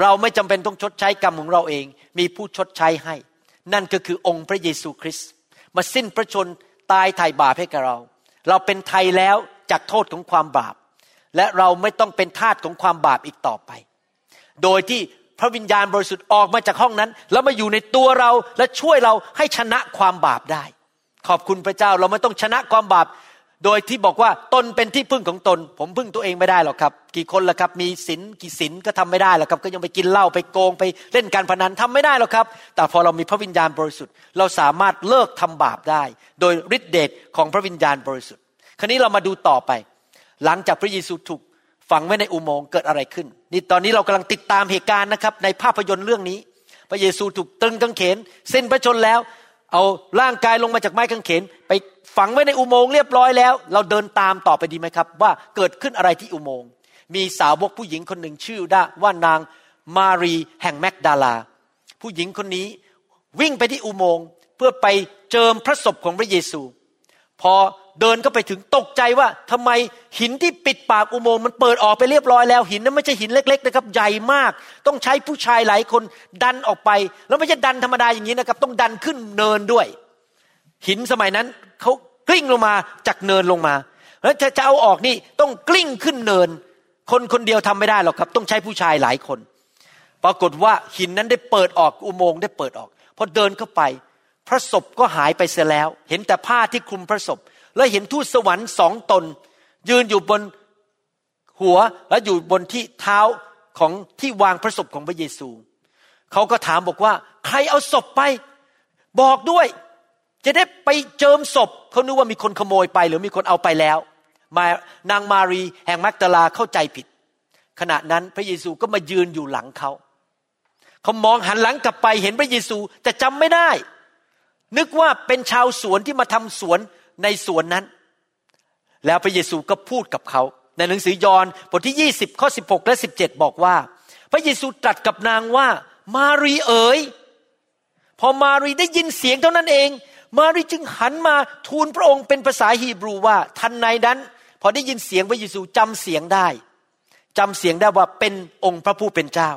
เราไม่จำเป็นต้องชดใช้กรรมของเราเอง มีผู้ชดใช้ให้ นั่นก็คือองค์พระเยซูคริสต์มาสิ้นพระชนตายไถ่บาปให้กับเรา เราเป็นไทยแล้วจากโทษของความบาป และเราไม่ต้องเป็นทาสของความบาปอีกต่อไป โดยที่ พระวิญญาณบริสุทธิ์ออกมาจากห้องนั้น แล้วมาอยู่ในตัวเราและช่วยเราให้ชนะความบาปได้ ขอบคุณพระเจ้าเราไม่ต้องชนะความบาป โดยที่บอกว่าตนเป็นที่พึ่งของตน ผมพึ่งตัวเองไม่ได้หรอกครับ กี่คนละครับมีศีลกี่ศีลก็ทำไม่ได้หรอกครับ ก็ยังไปกินเหล้าไปโกงไปเล่นการพนันทำไม่ได้หรอกครับ แต่พอเรามีพระวิญญาณบริสุทธิ์ เราสามารถเลิกทำบาปได้ โดยฤทธิเดชของพระวิญญาณบริสุทธิ์ คราวนี้เรามาดูต่อไป หลังจากพระเยซูถูก ฝังไว้ในอุโมงค์เกิดอะไรขึ้น นี่ตอนนี้เรากำลังติดตามเหตุการณ์นะครับ ในภาพยนตร์เรื่องนี้ พระเยซูถูกตรึงกางเขน เส้นพระชนแล้ว เอาร่างกายลงมาจากไม้กางเขน ไปฝังไว้ในอุโมงค์เรียบร้อยแล้ว เราเดินตามต่อไปดีไหมครับ ว่าเกิดขึ้นอะไรที่อุโมงค์มีสาวกผู้หญิงคนหนึ่งชื่อได้ว่านางมารีแห่งแมกดาลา ผู้หญิงคนนี้วิ่งไปที่อุโมงค์เพื่อไปเจิมพระศพของพระเยซู พอ เดินก็ไปถึงตกใจว่าทำไมหินที่ปิดปากอุโมงค์มันเปิดออกไปเรียบร้อยแล้ว หินนั้นไม่ใช่หินเล็ก ๆ นะครับ ใหญ่มาก ต้องใช้ผู้ชายหลายคนดันออกไป แล้วไม่ใช่ดันธรรมดาอย่างนี้นะครับ ต้องดันขึ้นเนินด้วย หินสมัยนั้นเขากลิ้งลงมาจากเนินลงมาแล้วจะจะเอาออกนี่ต้องกลิ้งขึ้นเนิน คนคนเดียวทำไม่ได้หรอกครับ ต้องใช้ผู้ชายหลายคน ปรากฏว่าหินนั้นได้เปิดออกอุโมงค์ได้เปิดออกพอเดินเข้าไป พระศพก็หายไปเสียแล้ว เห็นแต่ผ้าที่คลุมพระศพ แล้วเห็นทูตสวรรค์สองตน ยืนอยู่บนหัวและอยู่บนที่เท้าของที่วางพระศพของพระเยซู เขาก็ถามบอกว่า ใครเอาศพไป บอกด้วย จะได้ไปเจิมศพเขานึกว่ามีคนขโมยไป หรือมีคนเอาไปแล้วมานางมารีแห่งมักตาลาเข้าใจผิด ขณะนั้นพระเยซูก็มายืนอยู่หลังเขาเขามองหันหลังกลับไปเห็นพระเยซูแต่จำไม่ได้ นึกว่าเป็นชาวสวนที่มาทำสวน ในสวนนั้น แล้วพระเยซูก็พูดกับเขาในหนังสือยอห์นบทที่ 20 ข้อ 16 และ 17 บอกว่า พระเยซูตรัสกับนางว่า มารีเอ๋ยพอมารีได้ยินเสียงเท่านั้นเอง มารีจึงหันมาทูลพระองค์เป็นภาษาฮีบรูว่าทันในนั้น พอได้ยินเสียงพระเยซูจำเสียงได้จำเสียงได้ว่าเป็นองค์พระผู้เป็นเจ้า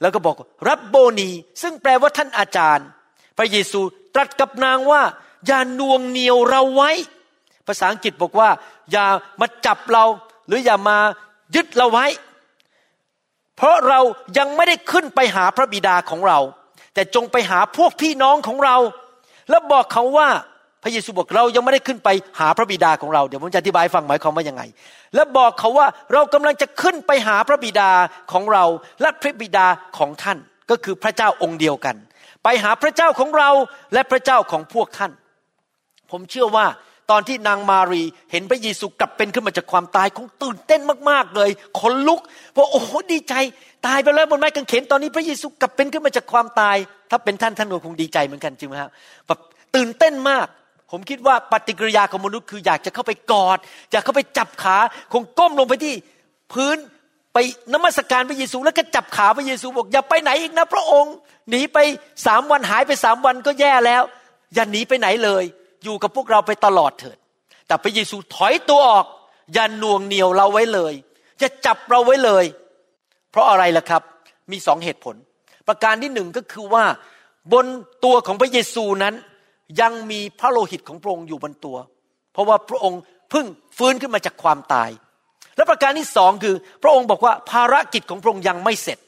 แล้วก็บอกรับโบนีซึ่งแปลว่าท่านอาจารย์ พระเยซูตรัสกับนางว่า อย่านวงเหนียวเราไว้ ภาษาอังกฤษบอกว่า อย่ามาจับเรา หรืออย่ามายึดเราไว้ เพราะเรายังไม่ได้ขึ้นไปหาพระบิดาของเรา แต่จงไปหาพวกพี่น้องของเรา แล้วบอกเขาว่าพระเยซูบอกเรายังไม่ได้ขึ้นไปหาพระบิดาของเราเดี๋ยวผมจะอธิบายฟังหมายความว่ายังไง แล้วบอกเขาว่าเรากำลังจะขึ้นไปหาพระบิดาของเรา และพระบิดาของท่านก็คือพระเจ้าองค์เดียวกัน ไปหาพระเจ้าของเราและพระเจ้าของพวกท่าน ผมเชื่อว่าตอนที่นางมารีเห็นพระเยซูกลับเป็นขึ้นมาจากความตายคงตื่นเต้นมากๆเลยขนลุกเพราะโอ้โหดีใจตายไปแล้วบนไม้กางเขนตอนนี้พระเยซูกลับเป็นขึ้นมาจากความตาย ถ้าเป็นท่านท่านคงดีใจเหมือนกันจริงไหมครับแบบตื่นเต้นมาก ผมคิดว่าปฏิกิริยาของมนุษย์คืออยากจะเข้าไปกอด อยากเข้าไปจับขาคงก้มลงไปที่พื้นไปนมัสการพระเยซูแล้วก็จับขาพระเยซูบอกอย่าไปไหนอีกนะ พระองค์ หนีไปสามวันหายไปสามวันก็แย่แล้ว อย่าหนีไปไหนเลย อยู่กับพวกเราไปตลอดเถิด แต่พระเยซูถอยตัวออก อย่าหน่วงเหนียวเราไว้เลยจะจับเราไว้เลย เพราะอะไรล่ะครับ มีสองเหตุผล ประการที่หนึ่งก็คือว่า บนตัวของพระเยซูนั้น ยังมีพระโลหิตของพระองค์อยู่บนตัว เพราะว่าพระองค์เพิ่งฟื้นขึ้นมาจากความตาย และประการที่สองคือ พระองค์บอกว่าภารกิจของพระองค์ยังไม่เสร็จ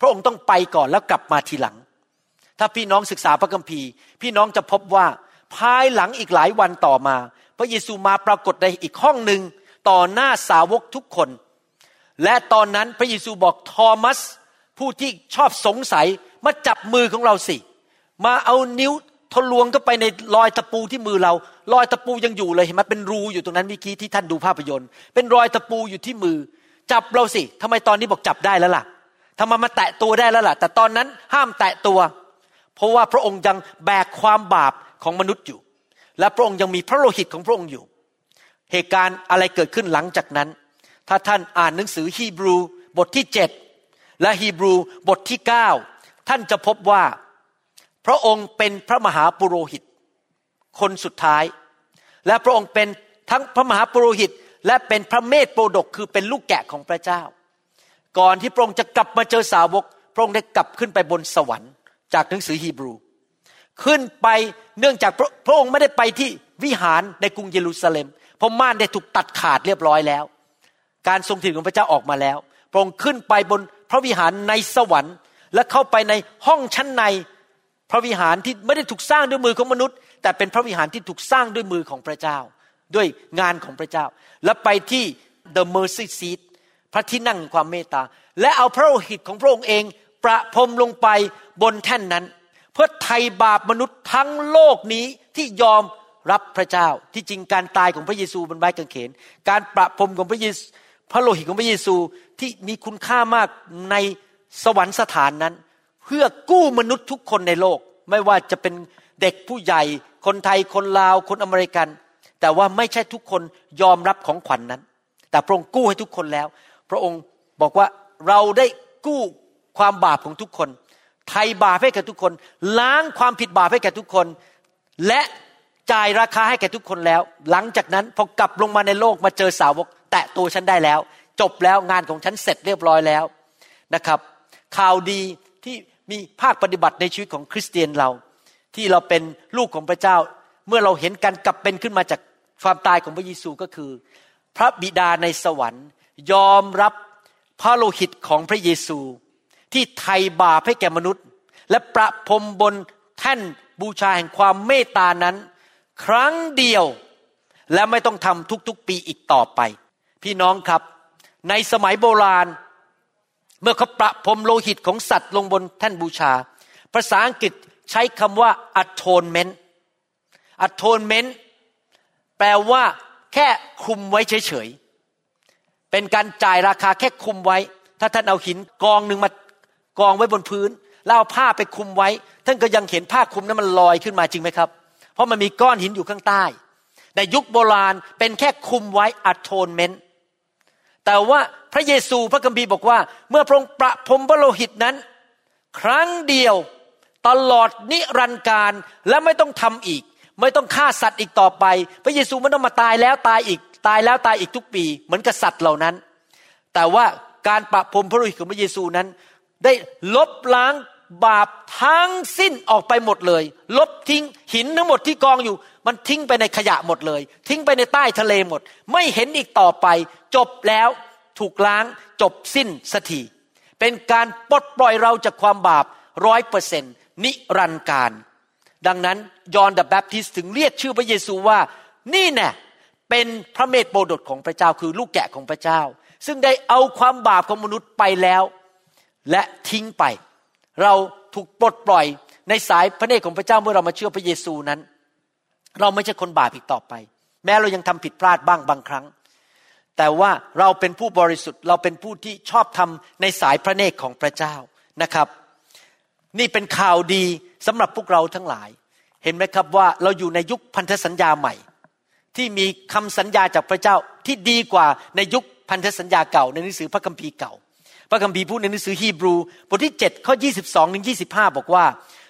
พระองค์ต้องไปก่อนแล้วกลับมาทีหลัง ถ้าพี่น้องศึกษาพระคัมภีร์ พี่น้องจะพบว่า ภายหลังอีกหลายวันต่อมา พระเยซูมาปรากฏในอีกห้องหนึ่งต่อหน้าสาวกทุกคน และตอนนั้นพระเยซูบอกทอมัส ผู้ที่ชอบสงสัยมาจับมือของเราสิ มาเอานิ้วทะลวงก็ไปในรอยตะปูที่มือเรา รอยตะปูยังอยู่เลยเห็นไหมเป็นรูอยู่ตรงนั้นเมื่อกี้ที่ท่านดูภาพยนตร์ เป็นรอยตะปูอยู่ที่มือ จับเราสิทำไมตอนนี้บอกจับได้แล้วล่ะทำไมมาแตะตัวได้แล้วล่ะ แต่ตอนนั้นห้ามแตะตัว เพราะว่าพระองค์ยังแบกความบาป ของมนุษย์อยู่ และพระองค์ยังมีพระโลหิตของพระองค์อยู่ เหตุการณ์อะไรเกิดขึ้นหลังจากนั้น ถ้าท่านอ่านหนังสือฮีบรูบทที่เจ็ดและฮีบรูบทที่เก้าท่านจะพบว่า พระองค์เป็นพระมหาปุโรหิต คนสุดท้าย และพระองค์เป็นทั้งพระมหาปุโรหิต และเป็นพระเมธโปรดกคือเป็นลูกแกะของพระเจ้า ก่อนที่พระองค์จะกลับมาเจอสาวก พระองค์ได้กลับขึ้นไปบนสวรรค์ จากหนังสือฮีบรู ขึ้นไปเนื่องจากพระพระองค์ไม่ได้ไปที่วิหารในกรุงเยรูซาเล็มเพราะม่านได้ถูกตัดขาดเรียบร้อยแล้ว การทรงถิ่นของพระเจ้าออกมาแล้ว พระองค์ขึ้นไปบนพระวิหารในสวรรค์ และเข้าไปในห้องชั้นในพระวิหารที่ไม่ได้ถูกสร้างด้วยมือของมนุษย์ แต่เป็นพระวิหารที่ถูกสร้างด้วยมือของพระเจ้า ด้วยงานของพระเจ้า และไปที่ the mercy seat พระที่นั่งความเมตตา และเอาพระโลหิตของพระองค์เองประพรมลงไปบนแท่นนั้น เพื่อไถ่บาปมนุษย์ทั้งโลกนี้ที่ยอมรับพระเจ้าที่จริงการตายของพระเยซูบนไม้กางเขน การประพรมของพระเยซูพระโลหิตของพระเยซูที่มีคุณค่ามากในสวรรคสถานนั้น เพื่อกู้มนุษย์ทุกคนในโลก ไม่ว่าจะเป็นเด็กผู้ใหญ่ คนไทยคนลาวคนอเมริกัน แต่ว่าไม่ใช่ทุกคนยอมรับของขวัญนนั้น แต่พระองค์กู้ให้ทุกคนแล้ว พระองค์บอกว่าเราได้กู้ความบาปของทุกคน ไทยบาปให้แก่ทุกคน ล้างความผิดบาปให้แก่ทุกคน และจ่ายราคาให้แก่ทุกคนแล้ว หลังจากนั้นพอกลับลงมาในโลกมาเจอสาวก แตะตัวฉันได้แล้ว จบแล้วงานของฉันเสร็จเรียบร้อยแล้วนะครับ ข่าวดีที่มีภาคปฏิบัติในชีวิตของคริสเตียนเรา ที่เราเป็นลูกของพระเจ้า เมื่อเราเห็นการกลับเป็นขึ้นมาจากความตายของพระเยซูก็คือ พระบิดาในสวรรค์ ยอมรับพระโลหิตของพระเยซู ที่ไถ่บาปให้แก่มนุษย์ และประพรมบนแท่นบูชาแห่งความเมตตานั้น ครั้งเดียวและไม่ต้องทำทุกๆปีอีกต่อไป พี่น้องครับ ในสมัยโบราณ เมื่อเขาประพรมโลหิตของสัตว์ลงบนแท่นบูชา ภาษาอังกฤษใช้คำว่า atonement atonement แปลว่า แค่คุมไว้เฉยๆเป็นการจ่ายราคาแค่คุมไว้ ถ้าท่านเอาหินกองหนึ่งมา กองไว้บนพื้นแล้วเอาผ้าไปคุมไว้ ท่านก็ยังเห็นผ้าคุมนั้นมันลอยขึ้นมาจริงไหมครับ เพราะมันมีก้อนหินอยู่ข้างใต้ ในยุคโบราณเป็นแค่คุมไว้ atonement แต่ว่าพระเยซูพระคัมภีร์บอกว่า เมื่อพระองค์ประพรมพระโลหิตนั้น ครั้งเดียวตลอดนิรันดร์การและไม่ต้องทำอีก ไม่ต้องฆ่าสัตว์อีกต่อไป พระเยซูไม่ต้องมาตายแล้วตายอีก ตายแล้วตายอีกทุกปี เหมือนกับสัตว์เหล่านั้น แต่ว่าการประพรมพระโลหิตของพระเยซูนั้น ได้ลบล้างบาปทั้งสิ้นออกไปหมดเลย ลบทิ้งหินทั้งหมดที่กองอยู่ มันทิ้งไปในขยะหมดเลย ทิ้งไปในใต้ทะเลหมด ไม่เห็นอีกต่อไป จบแล้วถูกล้างจบสิ้นสัทีเป็นการปลดปล่อยเราจากความบาปร้อยเปอร์เซนนิรันดร์การ ดังนั้นยอห์นเดอะแบปทิสถึงเรียกชื่อพระเยซูว่า นี่แน่เป็นพระเมธโปรดของพระเจ้าคือลูกแกะของพระเจ้า ซึ่งได้เอาความบาปของมนุษย์ไปแล้ว และทิ้งไป เราถูกปลดปล่อยในสายพระเนตรของพระเจ้าเมื่อเรามาเชื่อพระเยซูนั้น เราไม่ใช่คนบาปอีกต่อไป แม้เรายังทำผิดพลาดบ้างบางครั้ง แต่ว่าเราเป็นผู้บริสุทธิ์ เราเป็นผู้ที่ชอบทำในสายพระเนตรของพระเจ้านะครับ นี่เป็นข่าวดีสำหรับพวกเราทั้งหลาย เห็นไหมครับว่าเราอยู่ในยุคพันธสัญญาใหม่ ที่มีคำสัญญาจากพระเจ้าที่ดีกว่าในยุคพันธสัญญาเก่าในหนังสือพระคัมภีร์เก่า พระคัมภีร์พูดในหนังสือฮีบรูบทที่7ข้อ22ถึง25 บอกว่า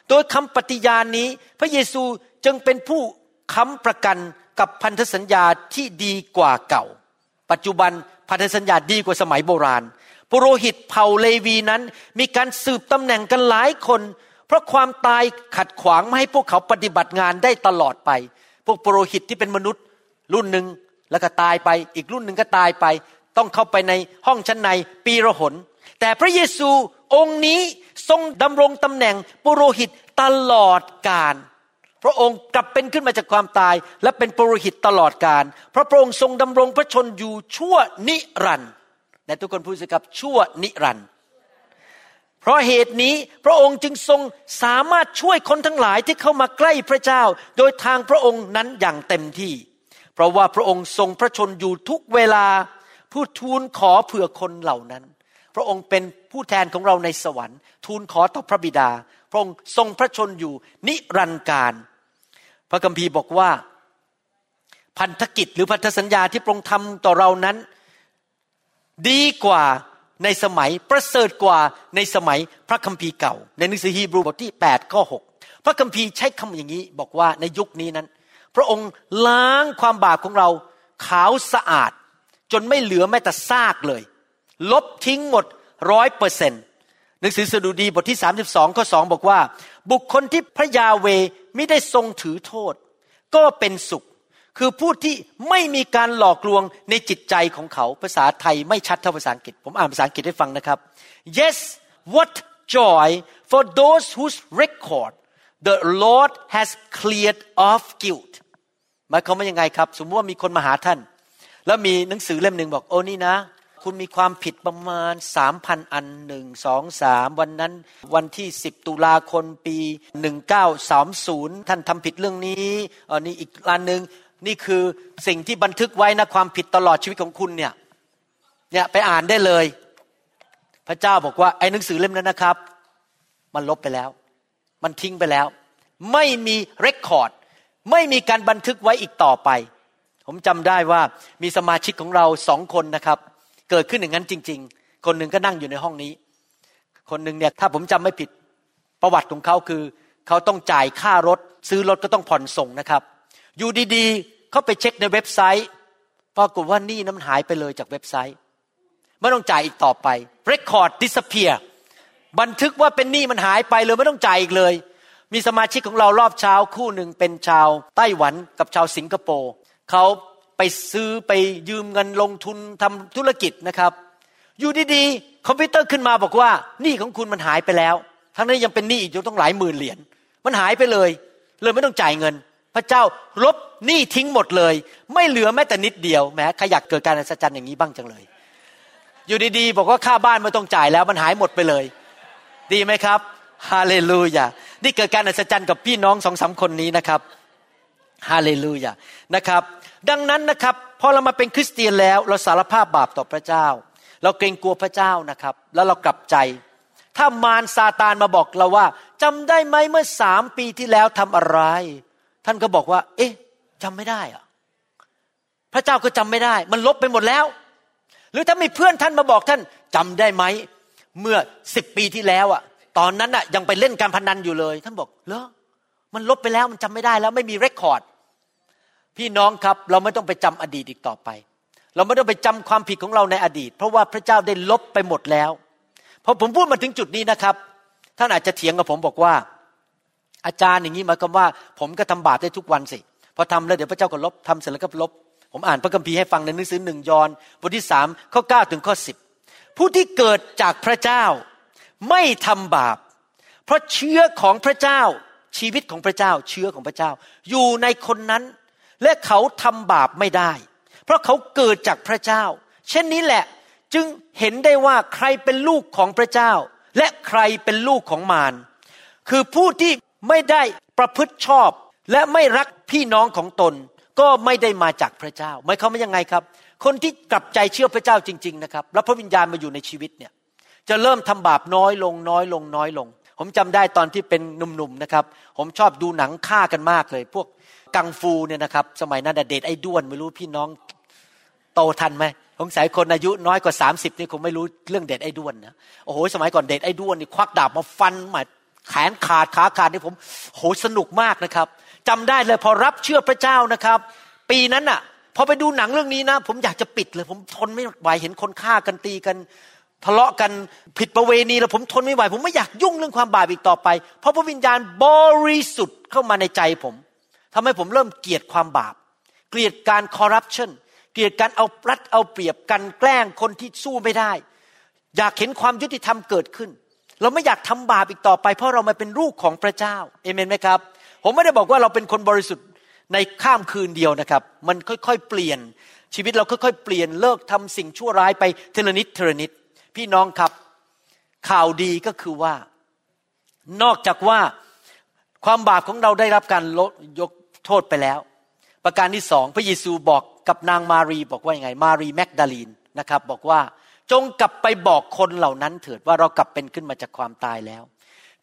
โดยคำปฏิญาณนี้ พระเยซูจึงเป็นผู้ค้ำประกันกับพันธสัญญาที่ดีกว่าเก่า ปัจจุบันพันธสัญญาดีกว่าสมัยโบราณปุโรหิตเผ่าเลวีนั้น มีการสืบตำแหน่งกันหลายคน เพราะความตายขัดขวางไม่ให้พวกเขาปฏิบัติงานได้ตลอดไป พวกปุโรหิตที่เป็นมนุษย์ รุ่นหนึ่งแล้วก็ตายไป อีกรุ่นหนึ่งก็ตายไป ต้องเข้าไปในห้องชั้นในปีระหน แต่พระเยซูองค์นี้ทรงดำรงตำแหน่งปุโรหิตตลอดกาลพระองค์กลับเป็นขึ้นมาจากความตาย และเป็นปุโรหิตตลอดกาลเพราะพระองค์ทรงดำรงพระชนอยู่ชั่วนิรันดร์และทุกคนพูดสิครับชั่วนิรันดร์เพราะเหตุนี้พระองค์จึงทรงสามารถช่วยคนทั้งหลายที่เข้ามาใกล้พระเจ้า โดยทางพระองค์นั้นอย่างเต็มที่ เพราะว่าพระองค์ทรงพระชนอยู่ทุกเวลา ผู้ทูลขอเผื่อคนเหล่านั้น พระองค์เป็นผู้แทนของเราในสวรรค์ ทูลขอต่อพระบิดา พระองค์ทรงพระชนอยู่นิรันดร์การ พระคัมภีร์บอกว่า พันธกิจหรือพันธสัญญาที่พระองค์ทำต่อเรานั้น ดีกว่าในสมัยประเสริฐกว่าในสมัยพระคัมภีร์เก่า ในหนังสือฮีบรูบทที่8ข้อ6พระคัมภีร์ใช้คำอย่างนี้บอกว่าในยุคนี้นั้น พระองค์ล้างความบาปของเราขาวสะอาด จนไม่เหลือแม้แต่ซากเลย ลบทิ้งหมดร้อยเปอร์เซ็นต์หนังสือสดุดีบทที่ 32ข้อ2บอกว่า บุคคลที่พระยาเวไม่ได้ทรงถือโทษ ก็เป็นสุข คือผู้ที่ไม่มีการหลอกลวงในจิตใจของเขา ภาษาไทยไม่ชัดเท่าภาษาอังกฤษ ผมอ่านภาษาอังกฤษให้ฟังนะครับ yes what joy for those whose record the Lord has cleared of guilt หมายความว่ายังไงครับ สมมติว่ามีคนมาหาท่าน แล้วมีหนังสือเล่มหนึ่งบอกโอ้นี่นะ คุณมีความผิดประมาณสามพันอันหนึ่งสองสามวันนั้นวันที่สิบตุลาคมปีหนึ่งเก้าสามศูนย์ท่านทำผิดเรื่องนี้อันนี้อีกอันหนึ่งนี่คือสิ่งที่บันทึกไว้นะความผิดตลอดชีวิตของคุณเนี่ยเนี่ยไปอ่านได้เลย พระเจ้าบอกว่าไอ้หนังสือเล่มนั้นนะครับ มันลบไปแล้ว มันทิ้งไปแล้ว ไม่มีเรคคอร์ด ไม่มีการบันทึกไว้อีกต่อไป ผมจำได้ว่ามีสมาชิกของเราสองคนนะครับ เกิดขึ้นอย่างนั้นจริง ๆ คนหนึ่งก็นั่งอยู่ในห้องนี้ คนหนึ่งเนี่ยถ้าผมจำไม่ผิดประวัติของเขาคือ เขาต้องจ่ายค่ารถ ซื้อรถก็ต้องผ่อนส่งนะครับ อยู่ดีๆเขาไปเช็คในเว็บไซต์ปรากฏว่านี่น้ำหายไปเลยจากเว็บไซต์ ไม่ต้องจ่ายอีกต่อไป Record disappear บันทึกว่าเป็นหนี้มันหายไปเลยไม่ต้องจ่ายอีกเลย มีสมาชิกของเรารอบเช้าคู่หนึ่งเป็นชาวไต้หวันกับชาวสิงคโปร์ เขาไปซื้อไปยืมเงินลงทุนทำธุรกิจนะครับ อยู่ดีๆคอมพิวเตอร์ขึ้นมาบอกว่าหนี้ของคุณมันหายไปแล้ว ทั้งนี้ยังเป็นหนี้อีกอยู่ต้องหลายหมื่นเหรียญมันหายไปเลย เลยไม่ต้องจ่ายเงิน พระเจ้าลบหนี้ทิ้งหมดเลย ไม่เหลือแม้แต่นิดเดียวแม้ใครอยากเกิดการอัศจรรย์อย่างนี้บ้างจังเลย อยู่ดีๆ บอกว่าค่าบ้านไม่ต้องจ่ายแล้วมันหายหมดไปเลย ดีไหมครับฮาเลลูยานี่เกิดการอัศจรรย์กับพี่น้องสองสาคนนี้นะครับ ฮาเลลูยานะครับ ดังนั้นนะครับพอเรามาเป็นคริสเตียนแล้ว เราสารภาพบาปต่อพระเจ้า เราเกรงกลัวพระเจ้านะครับ แล้วเรากลับใจ ถ้ามารซาตานมาบอกเราว่าจำได้ไหมเมื่อสามปีที่แล้วทำอะไร ท่านก็บอกว่า เอ๊ะจำไม่ได้อะพระเจ้าก็จำไม่ได้ มันลบไปหมดแล้ว หรือถ้ามีเพื่อนท่านมาบอกท่านจำได้ไหมเมื่อสิบปีที่แล้วอะตอนนั้นอะยังไปเล่นการพนันอยู่เลย ท่านบอกเหรอ มันลบไปแล้วมันจำไม่ได้แล้วไม่มีเรคคอร์ด พี่น้องครับเราไม่ต้องไปจำอดีตอีกต่อไป เราไม่ต้องไปจำความผิดของเราในอดีต เพราะว่าพระเจ้าได้ลบไปหมดแล้วพอผมพูดมาถึงจุดนี้นะครับ ท่านอาจจะเถียงกับผมบอกว่า อาจารย์อย่างนี้หมายความว่า ผมก็ทำบาปได้ทุกวันสิพอทำแล้วเดี๋ยวพระเจ้าก็ลบทำเสร็จแล้วก็ลบ ผมอ่านพระคัมภีร์ให้ฟังในหนังสือหนึ่งยอห์นบทที่สามข้อเก้าถึงข้อสิบผู้ที่เกิดจากพระเจ้าไม่ทำบาป เพราะเชื้อของพระเจ้า ชีวิตของพระเจ้าเชื้อของพระเจ้า อยู่ในคนนั้น และเขาทำบาปไม่ได้ เพราะเขาเกิดจากพระเจ้า เช่นนี้แหละจึงเห็นได้ว่าใครเป็นลูกของพระเจ้า และใครเป็นลูกของมารคือผู้ที่ไม่ได้ประพฤติชอบ และไม่รักพี่น้องของตน ก็ไม่ได้มาจากพระเจ้าหมายความว่ายังไงครับ คนที่กลับใจเชื่อพระเจ้าจริง ๆ นะครับ แล้วพระวิญญาณมาอยู่ในชีวิตเนี่ยจะเริ่มทำบาปน้อยลงน้อยลงน้อยลง ผมจำได้ตอนที่เป็นหนุ่มๆนะครับ ผมชอบดูหนังฆ่ากันมากเลย พวกกังฟูเนี่ยนะครับ สมัยนั้นเด็ดไอ้ด้วนไม่รู้พี่น้องโตทันไหมสงสัยคนอายุน้อยกว่า 30นี่คงไม่รู้เรื่องเด็ดไอ้ด้วนนะโอ้โหสมัยก่อนเด็ดไอ้ด้วนนี่ควักดาบมาฟันมาแขนขาดขาขาดนี่ผมโหสนุกมากนะครับจำได้เลยพอรับเชื่อพระเจ้านะครับ ปีนั้นน่ะพอไปดูหนังเรื่องนี้นะ ผมอยากจะปิดเลย ผมทนไม่ไหวเห็นคนฆ่ากันตีกัน ทะเลาะกันผิดประเวณีแล้วผมทนไม่ไหว ผมไม่อยากยุ่งเรื่องความบาปอีกต่อไป เพราะพระวิญญาณบริสุทธิ์เข้ามาในใจผมทำให้ผมเริ่มเกลียดความบาป เกลียดการคอร์รัปชันเกลียดการเอารัดเอาเปรียบกันแกล้งคนที่สู้ไม่ได้ อยากเห็นความยุติธรรมเกิดขึ้น เราไม่อยากทำบาปอีกต่อไป เพราะเรามาเป็นลูกของพระเจ้าเอเมนไหมครับ ผมไม่ได้บอกว่าเราเป็นคนบริสุทธิ์ในข้ามคืนเดียวนะครับ มันค่อยๆเปลี่ยนชีวิตเราค่อยๆเปลี่ยนเลิกทำสิ่งชั่วร้ายไปเทละนิดเทละนิด พี่น้องครับ ข่าวดีก็คือว่า นอกจากว่าความบาปของเราได้รับการลดยกโทษไปแล้ว ประการที่สองพระเยซูบอกกับนางมารีบอกว่ายังไง มารีแมกดาลีนนะครับ บอกว่าจงกลับไปบอกคนเหล่านั้นเถิดว่าเรากลับเป็นขึ้นมาจากความตายแล้ว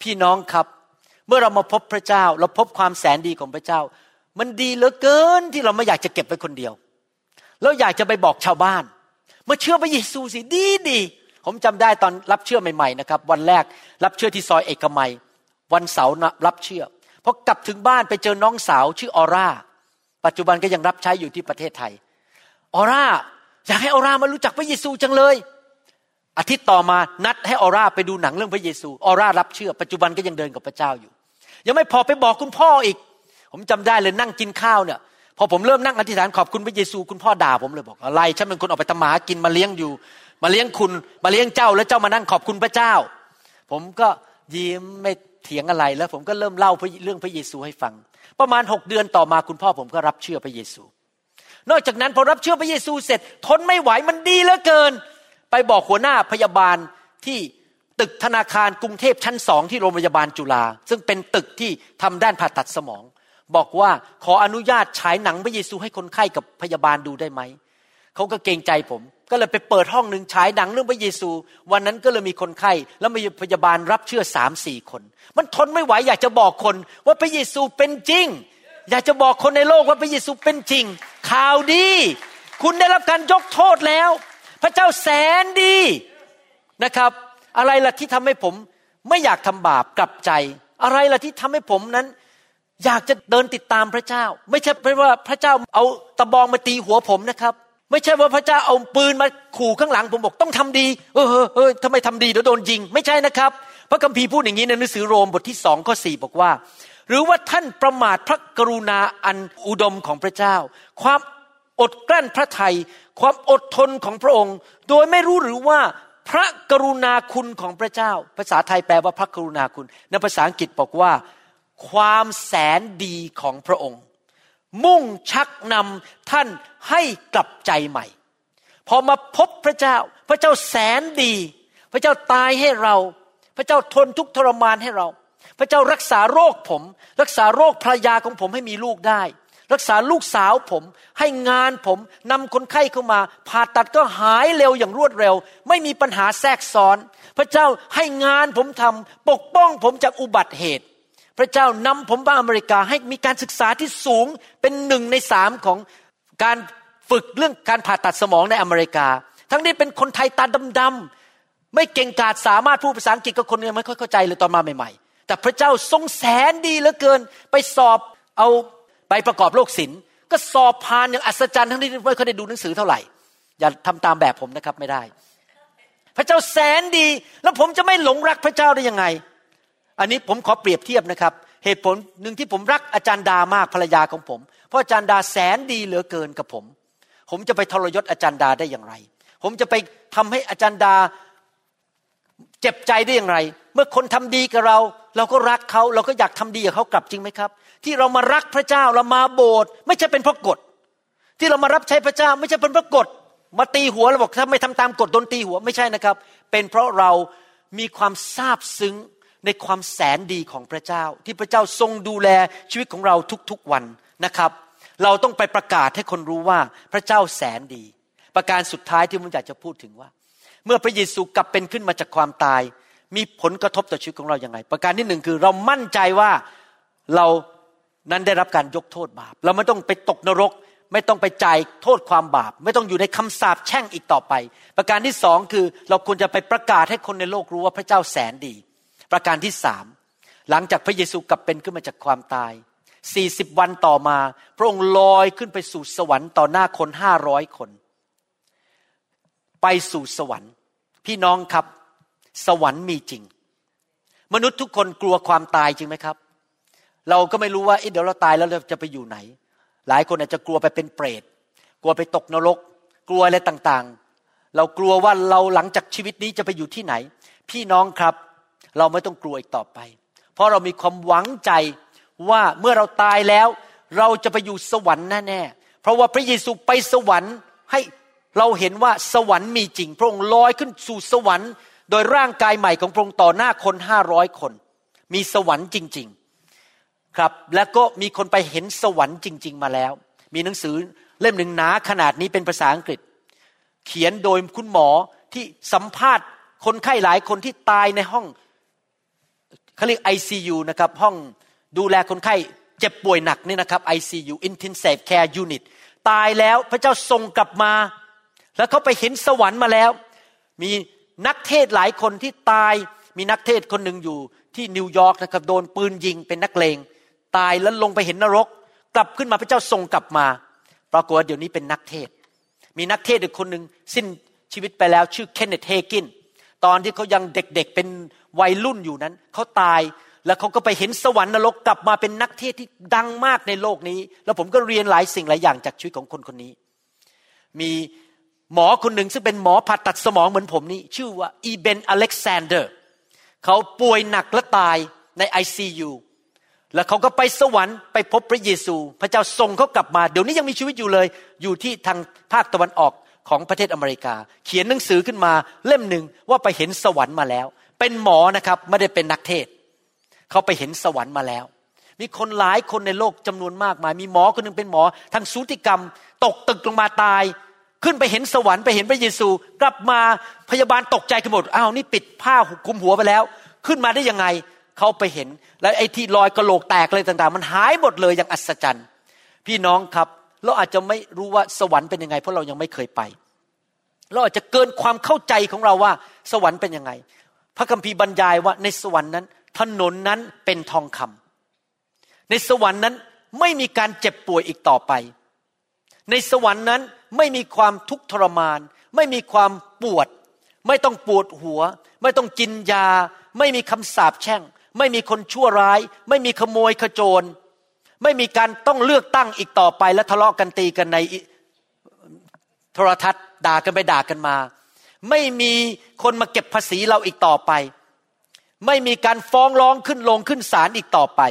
พี่น้องครับ เมื่อเรามาพบพระเจ้า เราพบความแสนดีของพระเจ้า มันดีเหลือเกินที่เราไม่อยากจะเก็บไว้คนเดียวเราอยากจะไปบอกชาวบ้านมาเชื่อพระเยซูสิดีดี ผมจำได้ตอนรับเชื่อใหม่ๆนะครับ วันแรกรับเชื่อที่ซอยเอกมัย วันเสาร์รับเชื่อพอกลับถึงบ้านไปเจอน้องสาวชื่อออร่า ปัจจุบันก็ยังรับใช้อยู่ที่ประเทศไทย ออร่าอยากให้ออร่ามารู้จักพระเยซูจังเลย อาทิตย์ต่อมานัดให้ออร่าไปดูหนังเรื่องพระเยซู ออร่ารับเชื่อ ปัจจุบันก็ยังเดินกับพระเจ้าอยู่ ยังไม่พอไปบอกคุณพ่ออีก ผมจำได้เลยนั่งกินข้าวเนี่ยพอผมเริ่มนั่งอธิษฐานขอบคุณพระเยซูคุณพ่อด่าผมเลยบอกอะไรฉันเป็นคนออกไปตมากินมาเลี้ยงอยู่ มาเลี้ยงคุณมาเลี้ยงเจ้าแล้วเจ้ามานั่งขอบคุณพระเจ้า ผมก็ยิ้มไม่เถียงอะไรแล้ว ผมก็เริ่มเล่าเรื่องพระเยซูให้ฟัง ประมาณหกเดือนต่อมาคุณพ่อผมก็รับเชื่อพระเยซู นอกจากนั้นพอรับเชื่อพระเยซูเสร็จทนไม่ไหวมันดีเหลือเกิน ไปบอกหัวหน้าพยาบาลที่ตึกธนาคารกรุงเทพชั้นสองที่โรงพยาบาลจุฬาซึ่งเป็นตึกที่ทำด้านผ่าตัดสมอง บอกว่าขออนุญาตฉายหนังพระเยซูให้คนไข้กับพยาบาลดูได้ไหมเขาก็เกรงใจผม ก็เลยไปเปิดห้องหนึ่งฉายหนังเรื่องพระเยซู วันนั้นก็เลยมีคนไข้ แล้วมีพยาบาลรับเชื่อสามสี่คน มันทนไม่ไหวอยากจะบอกคนว่าพระเยซูเป็นจริง อยากจะบอกคนในโลกว่าพระเยซูเป็นจริง ข่าวดี คุณได้รับการยกโทษแล้ว พระเจ้าแสนดีนะครับ อะไรล่ะที่ทำให้ผมไม่อยากทำบาปกลับใจ อะไรล่ะที่ทำให้ผมนั้น อยากจะเดินติดตามพระเจ้า ไม่ใช่เพราะว่าพระเจ้าเอาตะบองมาตีหัวผมนะครับ ไม่ใช่ว่าพระเจ้าเอาปืนมาขู่ข้างหลัง ผมบอกต้องทำดี เออเออทำไมทำดีเดี๋ยวโดนยิง ไม่ใช่นะครับ พระคัมภีร์พูดอย่างนี้ในหนังสือโรมบทที่สองข้อสี่บอกว่า หรือว่าท่านประมาทพระกรุณาอันอุดมของพระเจ้า ความอดกลั้นพระทัยความอดทนของพระองค์ โดยไม่รู้หรือว่าพระกรุณาคุณของพระเจ้า ภาษาไทยแปลว่าพระกรุณาคุณในภาษาอังกฤษบอกว่า ความแสนดีของพระองค์ มุ่งชักนำท่านให้กลับใจใหม่ พอมาพบพระเจ้า พระเจ้าแสนดี พระเจ้าตายให้เรา พระเจ้าทนทุกทรมานให้เรา พระเจ้ารักษาโรคผม รักษาโรคภรรยาของผมให้มีลูกได้ รักษาลูกสาวผม ให้งานผมนำคนไข้เข้ามา ผ่าตัดก็หายเร็วอย่างรวดเร็ว ไม่มีปัญหาแทรกซ้อน พระเจ้าให้งานผมทำปกป้องผมจากอุบัติเหตุ พระเจ้านำผมไปอเมริกาให้มีการศึกษาที่สูงเป็นหนึ่งในสามของการฝึกเรื่องการผ่าตัดสมองในอเมริกา ทั้งนี้เป็นคนไทยตาดำๆไม่เก่งกาจสามารถพูดภาษาอังกฤษกับคนยังไม่ค่อยเข้าใจเลยตอนมาใหม่ๆ แต่พระเจ้าทรงแสนดีเหลือเกิน ไปสอบเอาไปประกอบโลกศิลป์ก็สอบผ่านอย่างอัศจรรย์ทั้งที่ไม่เคยได้ดูหนังสือเท่าไหร่ อย่าทำตามแบบผมนะครับไม่ได้ พระเจ้าแสนดีแล้วผมจะไม่หลงรักพระเจ้าได้ยังไง อันนี้ผมขอเปรียบเทียบนะครับ เหตุผลหนึ่งที่ผมรักอาจารย์ดามากภรรยาของผม เพราะอาจารย์ดาแสนดีเหลือเกินกับผม ผมจะไปทรยศอาจารย์ดาได้อย่างไร ผมจะไปทำให้อาจารย์ดาเจ็บใจได้อย่างไร เมื่อคนทำดีกับเรา เราก็รักเขาเราก็อยากทำดีกับเขากลับจริงไหมครับ ที่เรามารักพระเจ้าเรามาโบสถ์ไม่ใช่เป็นเพราะกฎ ที่เรามารับใช้พระเจ้าไม่ใช่เป็นเพราะกฎมาตีหัวเราบอกถ้าไม่ทำตามกฎโดนตีหัวไม่ใช่นะครับ เป็นเพราะเรามีความซาบซึ้ง ในความแสนดีของพระเจ้า ที่พระเจ้าทรงดูแลชีวิตของเราทุกๆวันนะครับ เราต้องไปประกาศให้คนรู้ว่าพระเจ้าแสนดี ประการสุดท้ายที่ผมอยากจะพูดถึงว่า เมื่อพระเยซูกลับเป็นขึ้นมาจากความตาย มีผลกระทบต่อชีวิตของเราอย่างไร ประการที่หนึ่งคือเรามั่นใจว่าเรานั้นได้รับการยกโทษบาป เราไม่ต้องไปตกนรก ไม่ต้องไปจ่ายโทษความบาป ไม่ต้องอยู่ในคำสาปแช่งอีกต่อไป ประการที่สองคือเราควรจะไปประกาศให้คนในโลกรู้ว่าพระเจ้าแสนดี ประการที่สามหลังจากพระเยซูกลับเป็นขึ้นมาจากความตายสี่สิบวันต่อมา พระองค์ลอยขึ้นไปสู่สวรรค์ต่อหน้าคนห้าร้อยคน ไปสู่สวรรค์ พี่น้องครับ สวรรค์มีจริง มนุษย์ทุกคนกลัวความตายจริงไหมครับ เราก็ไม่รู้ว่าเดี๋ยวเราตายแล้วเราจะไปอยู่ไหน หลายคนอาจจะกลัวไปเป็นเปรต กลัวไปตกนรก กลัวอะไรต่างๆ เรากลัวว่าเราหลังจากชีวิตนี้จะไปอยู่ที่ไหน พี่น้องครับ เราไม่ต้องกลัวอีกต่อไป เพราะเรามีความหวังใจว่าเมื่อเราตายแล้ว เราจะไปอยู่สวรรค์แน่ๆเพราะว่าพระเยซูไปสวรรค์ให้เราเห็นว่าสวรรค์มีจริง พระองค์ลอยขึ้นสู่สวรรค์ โดยร่างกายใหม่ของพระองค์ต่อหน้าคนห้าร้อยคน มีสวรรค์จริง ๆ ครับ แล้วก็มีคนไปเห็นสวรรค์จริง ๆ มาแล้ว มีหนังสือเล่มหนึ่งหนาขนาดนี้เป็นภาษาอังกฤษ เขียนโดยคุณหมอที่สัมภาษณ์คนไข้หลายคนที่ตายในห้อง เขาเรียก ICU นะครับห้องดูแลคนไข้เจ็บป่วยหนักนี่นะครับ ICU Intensive Care Unit ตายแล้วพระเจ้าส่งกลับมา แล้วเขาไปเห็นสวรรค์มาแล้ว มีนักเทศหลายคนที่ตายมีนักเทศคนหนึ่งอยู่ที่นิวยอร์กนะครับโดนปืนยิงเป็นนักเลง ตายแล้วลงไปเห็นนรก กลับขึ้นมาพระเจ้าทรงกลับมา ปรากฏว่าเดี๋ยวนี้เป็นนักเทศ มีนักเทศอีกคนหนึ่งสิ้นชีวิตไปแล้วชื่อเคนเนตเฮกิน ตอนที่เขายังเด็กๆเป็นวัยรุ่นอยู่นั้นเขาตายแล้วเขาก็ไปเห็นสวรรค์นรกกลับมาเป็นนักเทศที่ดังมากในโลกนี้ แล้วผมก็เรียนหลายสิ่งหลายอย่างจากชีวิตของคนคนนี้ มีหมอคนหนึ่งซึ่งเป็นหมอผ่าตัดสมองเหมือนผมนี่ชื่อว่าอีเบนอเล็กซานเดอร์เขาป่วยหนักและตายในไอซียูแล้วเขาก็ไปสวรรค์ไปพบพระเยซู พระเจ้าส่งเขากลับมา เดี๋ยวนี้ยังมีชีวิตอยู่เลย อยู่ที่ทางภาคตะวันออก ของประเทศอเมริกา เขียนหนังสือขึ้นมาเล่มหนึ่งว่าไปเห็นสวรรค์มาแล้ว เป็นหมอนะครับไม่ได้เป็นนักเทศ เขาไปเห็นสวรรค์มาแล้ว มีคนหลายคนในโลกจำนวนมากมาย มีหมอคนนึงเป็นหมอทางสูติกรรม ตกตึกลงมาตาย ขึ้นไปเห็นสวรรค์ไปเห็นพระเยซู กลับมาพยาบาลตกใจกันหมดอ้าวนี่ปิดผ้าหุคุมหัวไปแล้ว ขึ้นมาได้ยังไงเขาไปเห็น แล้วไอ้ที่รอยกระโหลกแตกอะไรต่าง ๆ มันหายหมดเลยอย่างอัศจรรย์ พี่น้องครับ เราอาจจะไม่รู้ว่าสวรรค์เป็นยังไง เพราะเรายังไม่เคยไป เราอาจจะเกินความเข้าใจของเราว่าสวรรค์เป็นยังไง พระคัมภีร์บรรยายว่าในสวรรค์นั้น ถนนนั้นเป็นทองคำในสวรรค์นั้นไม่มีการเจ็บป่วยอีกต่อไป ในสวรรค์นั้นไม่มีความทุกข์ทรมาน ไม่มีความปวด ไม่ต้องปวดหัว ไม่ต้องกินยา ไม่มีคำสาปแช่ง ไม่มีคนชั่วร้าย ไม่มีขโมยขโจร ไม่มีการต้องเลือกตั้งอีกต่อไปและทะเลาะกันตีกันในโทรทัศน์ด่ากันไปด่ากันมา ไม่มีคนมาเก็บภาษีเราอีกต่อไป ไม่มีการฟ้องร้องขึ้นลงขึ้นศาลอีกต่อไป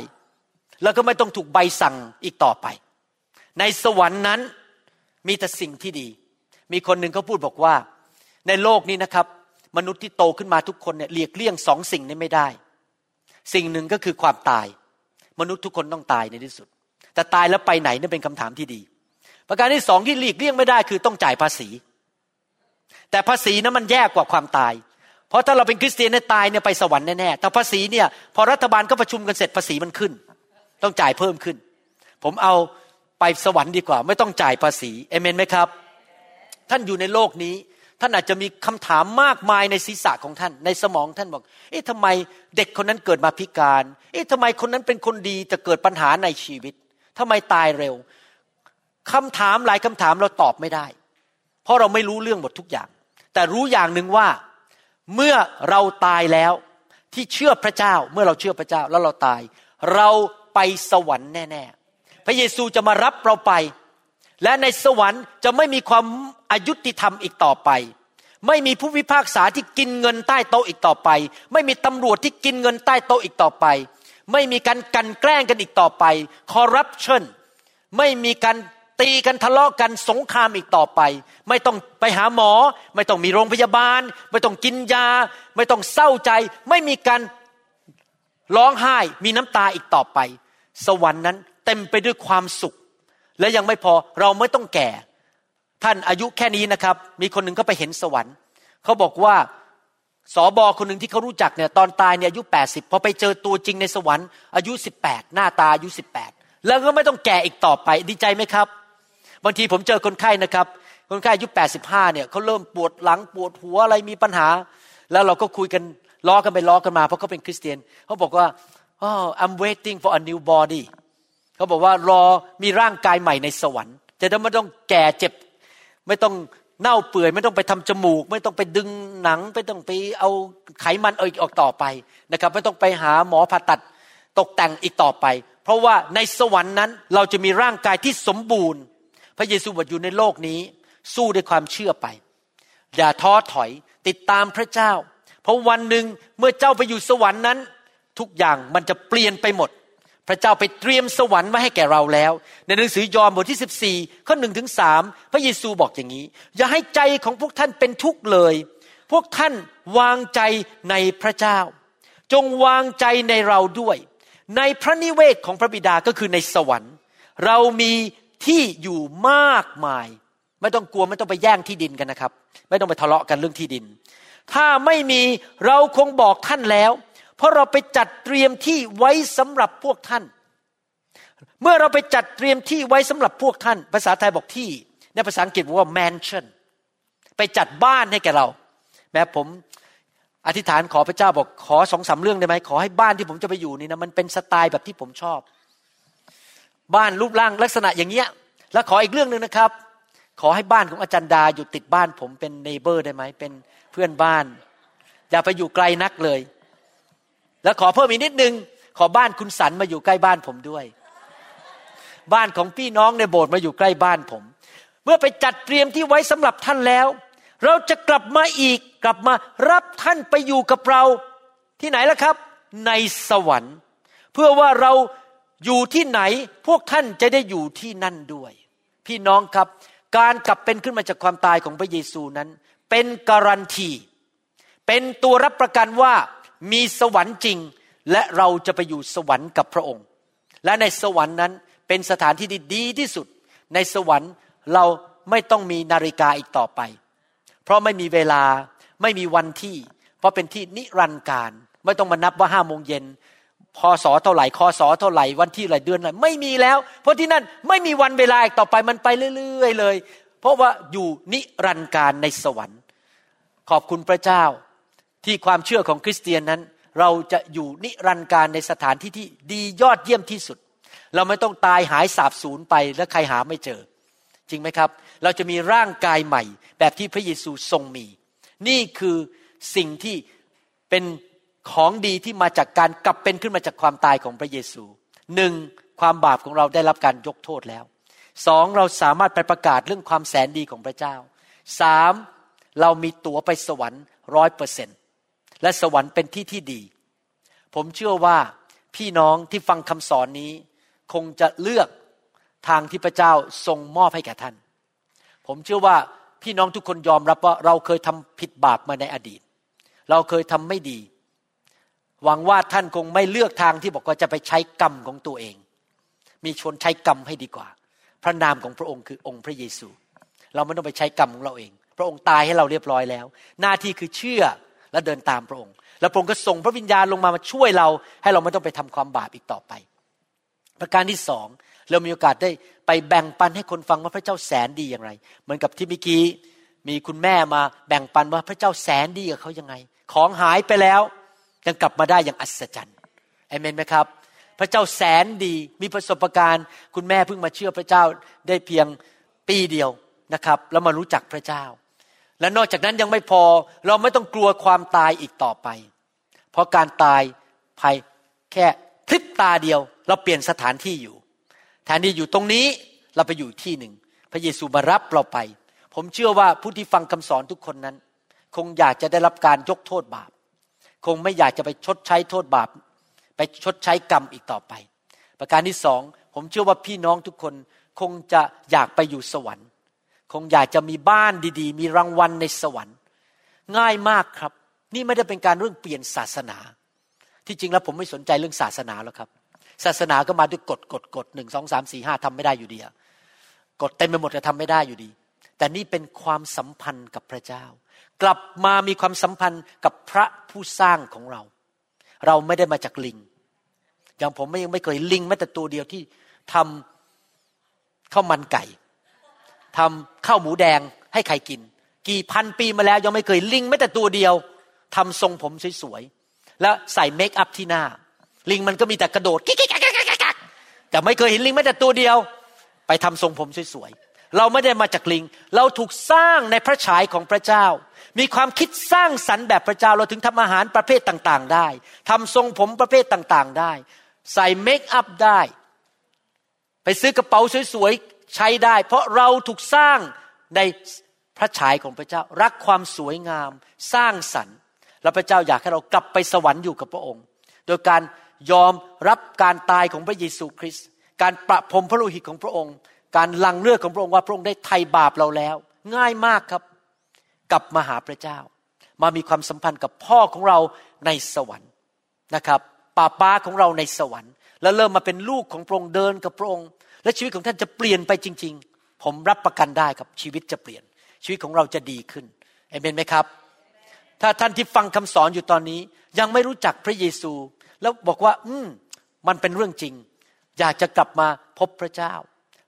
แล้วก็ไม่ต้องถูกใบสั่งอีกต่อไป ในสวรรค์นั้นมีแต่สิ่งที่ดี มีคนหนึ่งเขาพูดบอกว่า ในโลกนี้นะครับ มนุษย์ที่โตขึ้นมาทุกคนเนี่ยเลียกเลี่ยงสองสิ่งนี้ไม่ได้ สิ่งหนึ่งก็คือความตาย มนุษย์ทุกคนต้องตายในที่สุด แต่ตายแล้วไปไหนนั่นเป็นคำถามที่ดี ประการที่สองที่หลีกเลี่ยงไม่ได้คือต้องจ่ายภาษี แต่ภาษีนั้นมันแย่กว่าความตาย เพราะถ้าเราเป็นคริสเตียนเนี่ยตายเนี่ยไปสวรรค์แน่ๆแต่ภาษีเนี่ยพอรัฐบาลก็ประชุมกันเสร็จภาษีมันขึ้น ต้องจ่ายเพิ่มขึ้น ผมเอาไปสวรรค์ดีกว่า ไม่ต้องจ่ายภาษีเอเมนไหมครับ ท่านอยู่ในโลกนี้ ท่านอาจจะมีคำถามมากมายในศีรษะของท่าน ในสมองท่านบอก เอ๊ะทำไมเด็กคนนั้นเกิดมาพิการ เอ๊ะทำไมคนนั้นเป็นคนดีจะเกิดปัญหาในชีวิตทำไมตายเร็วคำถามหลายคำถามเราตอบไม่ได้ เพราะเราไม่รู้เรื่องหมดทุกอย่าง แต่รู้อย่างหนึ่งว่าเมื่อเราตายแล้วที่เชื่อพระเจ้าเมื่อเราเชื่อพระเจ้าแล้วเราตาย เราไปสวรรค์แน่ ๆ พระเยซูจะมารับเราไป และในสวรรค์จะไม่มีความอายุติธรรมอีกต่อไป ไม่มีผู้พิพากษาที่กินเงินใต้โต๊ะอีกต่อไป ไม่มีตำรวจที่กินเงินใต้โต๊ะอีกต่อไป ไม่มีการกันแกล้งกันอีกต่อไปคอร์รัปชันไม่มีการตีกันทะเลาะกันสงครามอีกต่อไป ไม่ต้องไปหาหมอ ไม่ต้องมีโรงพยาบาล ไม่ต้องกินยา ไม่ต้องเศร้าใจ ไม่มีการร้องไห้ มีน้ำตาอีกต่อไป สวรรค์นั้นเต็มไปด้วยความสุข และยังไม่พอเราไม่ต้องแก่ ท่านอายุแค่นี้นะครับ มีคนหนึ่งก็ไปเห็นสวรรค์เขาบอกว่าสอบอคนหนึ่งที่เขารู้จักเนี่ยตอนตายเนี่ยอายุ 80 พอไปเจอตัวจริงในสวรรค์อายุ 18 หน้าตาอายุ 18 แล้วก็ไม่ต้องแก่อีกต่อไปดีใจไหมครับ บางทีผมเจอคนไข้นะครับ คนไข้อายุ 85 เนี่ยเขาเริ่มปวดหลังปวดหัวอะไรมีปัญหา แล้วเราก็คุยกันล้อกันไปล้อกันมาเพราะเขาเป็นคริสเตียนเขาบอกว่า oh I'm waiting for a new body เขาบอกว่ารอมีร่างกายใหม่ในสวรรค์ จะได้ไม่ต้องแก่เจ็บ ไม่ต้องเน่าเปื่อย ไม่ต้องไปทำจมูก ไม่ต้องไปดึงหนัง ไม่ต้องไปเอาไขมันออกต่อไปนะครับ ไม่ต้องไปหาหมอผ่าตัดตกแต่งอีกต่อไป เพราะว่าในสวรรค์นั้นเราจะมีร่างกายที่สมบูรณ์ พระเยซูบอกอยู่ในโลกนี้ สู้ด้วยความเชื่อไป อย่าท้อถอยติดตามพระเจ้า เพราะวันหนึ่งเมื่อเจ้าไปอยู่สวรรค์นั้น ทุกอย่างมันจะเปลี่ยนไปหมด พระเจ้าไปเตรียมสวรรค์ไว้ให้แก่เราแล้ว ในหนังสือยอห์นบทที่ 14 ข้อหนึ่งถึงสามพระเยซูบอกอย่างนี้ อย่าให้ใจของพวกท่านเป็นทุกข์เลย พวกท่านวางใจในพระเจ้า จงวางใจในเราด้วย ในพระนิเวศของพระบิดาก็คือในสวรรค์ เรามีที่อยู่มากมาย ไม่ต้องกลัวไม่ต้องไปแย่งที่ดินกันนะครับ ไม่ต้องไปทะเลาะกันเรื่องที่ดิน ถ้าไม่มีเราคงบอกท่านแล้ว เพราะเราไปจัดเตรียมที่ไว้สำหรับพวกท่าน เมื่อเราไปจัดเตรียมที่ไว้สำหรับพวกท่าน ภาษาไทยบอกที่ ในภาษาอังกฤษบอกว่า mansion ไปจัดบ้านให้แกเรา แม้ผมอธิษฐานขอพระเจ้าบอกขอสองสาเรื่องได้ไหมขอให้บ้านที่ผมจะไปอยู่นี่นะมันเป็นสไตล์แบบที่ผมชอบ บ้านรูปร่างลักษณะอย่างเงี้ย แล้วขออีกเรื่องหนึ่งนะครับ ขอให้บ้านของอาจารย์ดาอยู่ติดบ้านผมเป็นเนเบอร์ได้ไหมเป็นเพื่อนบ้าน อย่าไปอยู่ไกลนักเลย แล้วขอเพิ่มอีกนิดนึง ขอบ้านคุณสันมาอยู่ใกล้บ้านผมด้วย บ้านของพี่น้องในโบสถ์มาอยู่ใกล้บ้านผม เมื่อไปจัดเตรียมที่ไว้สำหรับท่านแล้ว เราจะกลับมาอีกกลับมารับท่านไปอยู่กับเราที่ไหนล่ะครับ ในสวรรค์ เพื่อว่าเราอยู่ที่ไหนพวกท่านจะได้อยู่ที่นั่นด้วย พี่น้องครับ การกลับเป็นขึ้นมาจากความตายของพระเยซูนั้น เป็นการันตีเป็นตัวรับประกันว่า มีสวรรค์จริง และเราจะไปอยู่สวรรค์กับพระองค์ และในสวรรค์นั้นเป็นสถานที่ที่ดีที่สุด ในสวรรค์เราไม่ต้องมีนาฬิกาอีกต่อไป เพราะไม่มีเวลาไม่มีวันที่ เพราะเป็นที่นิรันดร์การ ไม่ต้องมานับว่าห้าโมงเย็นพศเท่าไหร่คศเท่าไหร่วันที่ไหร่เดือนไหนไม่มีแล้ว เพราะที่นั่นไม่มีวันเวลาอีกต่อไปมันไปเรื่อย ๆ เลย เพราะว่าอยู่นิรันดร์การในสวรรค์ ขอบคุณพระเจ้า ที่ความเชื่อของคริสเตียนนั้น เราจะอยู่นิรันดร์การในสถานที่ที่ดียอดเยี่ยมที่สุด เราไม่ต้องตายหายสาบสูญไปแล้วใครหาไม่เจอ จริงไหมครับ เราจะมีร่างกายใหม่ แบบที่พระเยซูทรงมี นี่คือสิ่งที่เป็นของดีที่มาจากการกลับเป็นขึ้นมาจากความตายของพระเยซูหนึ่งความบาปของเราได้รับการยกโทษแล้วสองเราสามารถไปประกาศเรื่องความแสนดีของพระเจ้าสามเรามีตั๋วไปสวรรค์ร้อยเปอร์เซ็นต์ และสวรรค์เป็นที่ที่ดี ผมเชื่อว่าพี่น้องที่ฟังคำสอนนี้ คงจะเลือกทางที่พระเจ้าทรงมอบให้แก่ท่าน ผมเชื่อว่าพี่น้องทุกคนยอมรับว่าเราเคยทำผิดบาปมาในอดีต เราเคยทำไม่ดี หวังว่าท่านคงไม่เลือกทางที่บอกว่าจะไปใช้กรรมของตัวเอง มีชนใช้กรรมให้ดีกว่า พระนามของพระองค์คือองค์พระเยซู เราไม่ต้องไปใช้กรรมของเราเอง พระองค์ตายให้เราเรียบร้อยแล้ว หน้าที่คือเชื่อ และเดินตามพระองค์ แล้วพระองค์ก็ส่งพระวิญญาณลงมามาช่วยเรา ให้เราไม่ต้องไปทำความบาปอีกต่อไป ประการที่สองเรามีโอกาสได้ไปแบ่งปันให้คนฟังว่าพระเจ้าแสนดีอย่างไร เหมือนกับที่เมื่อกี้มีคุณแม่มาแบ่งปันว่าพระเจ้าแสนดีกับเขายังไง ของหายไปแล้วยังกลับมาได้อย่างอัศจรรย์เอเมนไหมครับ พระเจ้าแสนดีมีประสบการณ์ คุณแม่เพิ่งมาเชื่อพระเจ้าได้เพียงปีเดียวนะครับ แล้วมารู้จักพระเจ้า และนอกจากนั้นยังไม่พอเราไม่ต้องกลัวความตายอีกต่อไป เพราะการตายภายแค่พลิบตาเดียว เราเปลี่ยนสถานที่อยู่แทนที่อยู่ตรงนี้เราไปอยู่ที่หนึ่ง พระเยซูมารับเราไป ผมเชื่อว่าผู้ที่ฟังคำสอนทุกคนนั้น คงอยากจะได้รับการยกโทษบาป คงไม่อยากจะไปชดใช้โทษบาป ไปชดใช้กรรมอีกต่อไป ประการที่สองผมเชื่อว่าพี่น้องทุกคนคงจะอยากไปอยู่สวรรค์ คงอยากจะมีบ้านดีๆ มีรางวัลในสวรรค์ ง่ายมากครับ นี่ไม่ได้เป็นการเรื่องเปลี่ยนศาสนา ที่จริงแล้วผมไม่สนใจเรื่องศาสนาแล้วครับ ศาสนาก็มาด้วยกฎกฎกฎหนึ่งสองสามสี่ห้าทำไม่ได้อยู่ดีกฎเต็มไปหมดจะทำไม่ได้อยู่ดี แต่นี่เป็นความสัมพันธ์กับพระเจ้า กลับมามีความสัมพันธ์กับพระผู้สร้างของเรา เราไม่ได้มาจากลิง อย่างผมไม่ยังไม่เคยลิงแม้แต่ตัวเดียวที่ทำข้าวมันไก่ ทำข้าวหมูแดงให้ใครกิน กี่พันปีมาแล้วยังไม่เคยลิงแม้แต่ตัวเดียวทำทรงผมสวยๆแล้วใส่เมคอัพที่หน้า ลิงมันก็มีแต่กระโดดกิ๊กกิ๊กกิ๊กแต่ไม่เคยเห็นลิงแม้แต่ตัวเดียว ไปทำทรงผมสวยๆเราไม่ได้มาจากลิง เราถูกสร้างในพระฉายของพระเจ้า มีความคิดสร้างสรรค์แบบพระเจ้าเราถึงทำอาหารประเภทต่างๆ ได้ทำทรงผมประเภทต่างๆ ได้ ใส่เมคอัพได้ไปซื้อกระเป๋าสวย ใช้ได้ เพราะเราถูกสร้างในพระฉายของพระเจ้า รักความสวยงาม สร้างสรรค์ และพระเจ้าอยากให้เรากลับไปสวรรค์อยู่กับพระองค์ โดยการยอมรับการตายของพระเยซูคริสต์การประพรมพระโลหิตของพระองค์ การลังเลือดของพระองค์ว่าพระองค์ได้ไถ่บาปเราแล้ว ง่ายมากครับ กลับมาหาพระเจ้า มามีความสัมพันธ์กับพ่อของเราในสวรรค์นะครับป้าป้าของเราในสวรรค์ แล้วเริ่มมาเป็นลูกของพระองค์เดินกับพระองค์ และชีวิตของท่านจะเปลี่ยนไปจริง ๆ ผมรับประกันได้ครับชีวิตจะเปลี่ยน ชีวิตของเราจะดีขึ้นเอเมนไหมครับ ถ้าท่านที่ฟังคำสอนอยู่ตอนนี้ ยังไม่รู้จักพระเยซู แล้วบอกว่า อืมมันเป็นเรื่องจริง อยากจะกลับมาพบพระเจ้า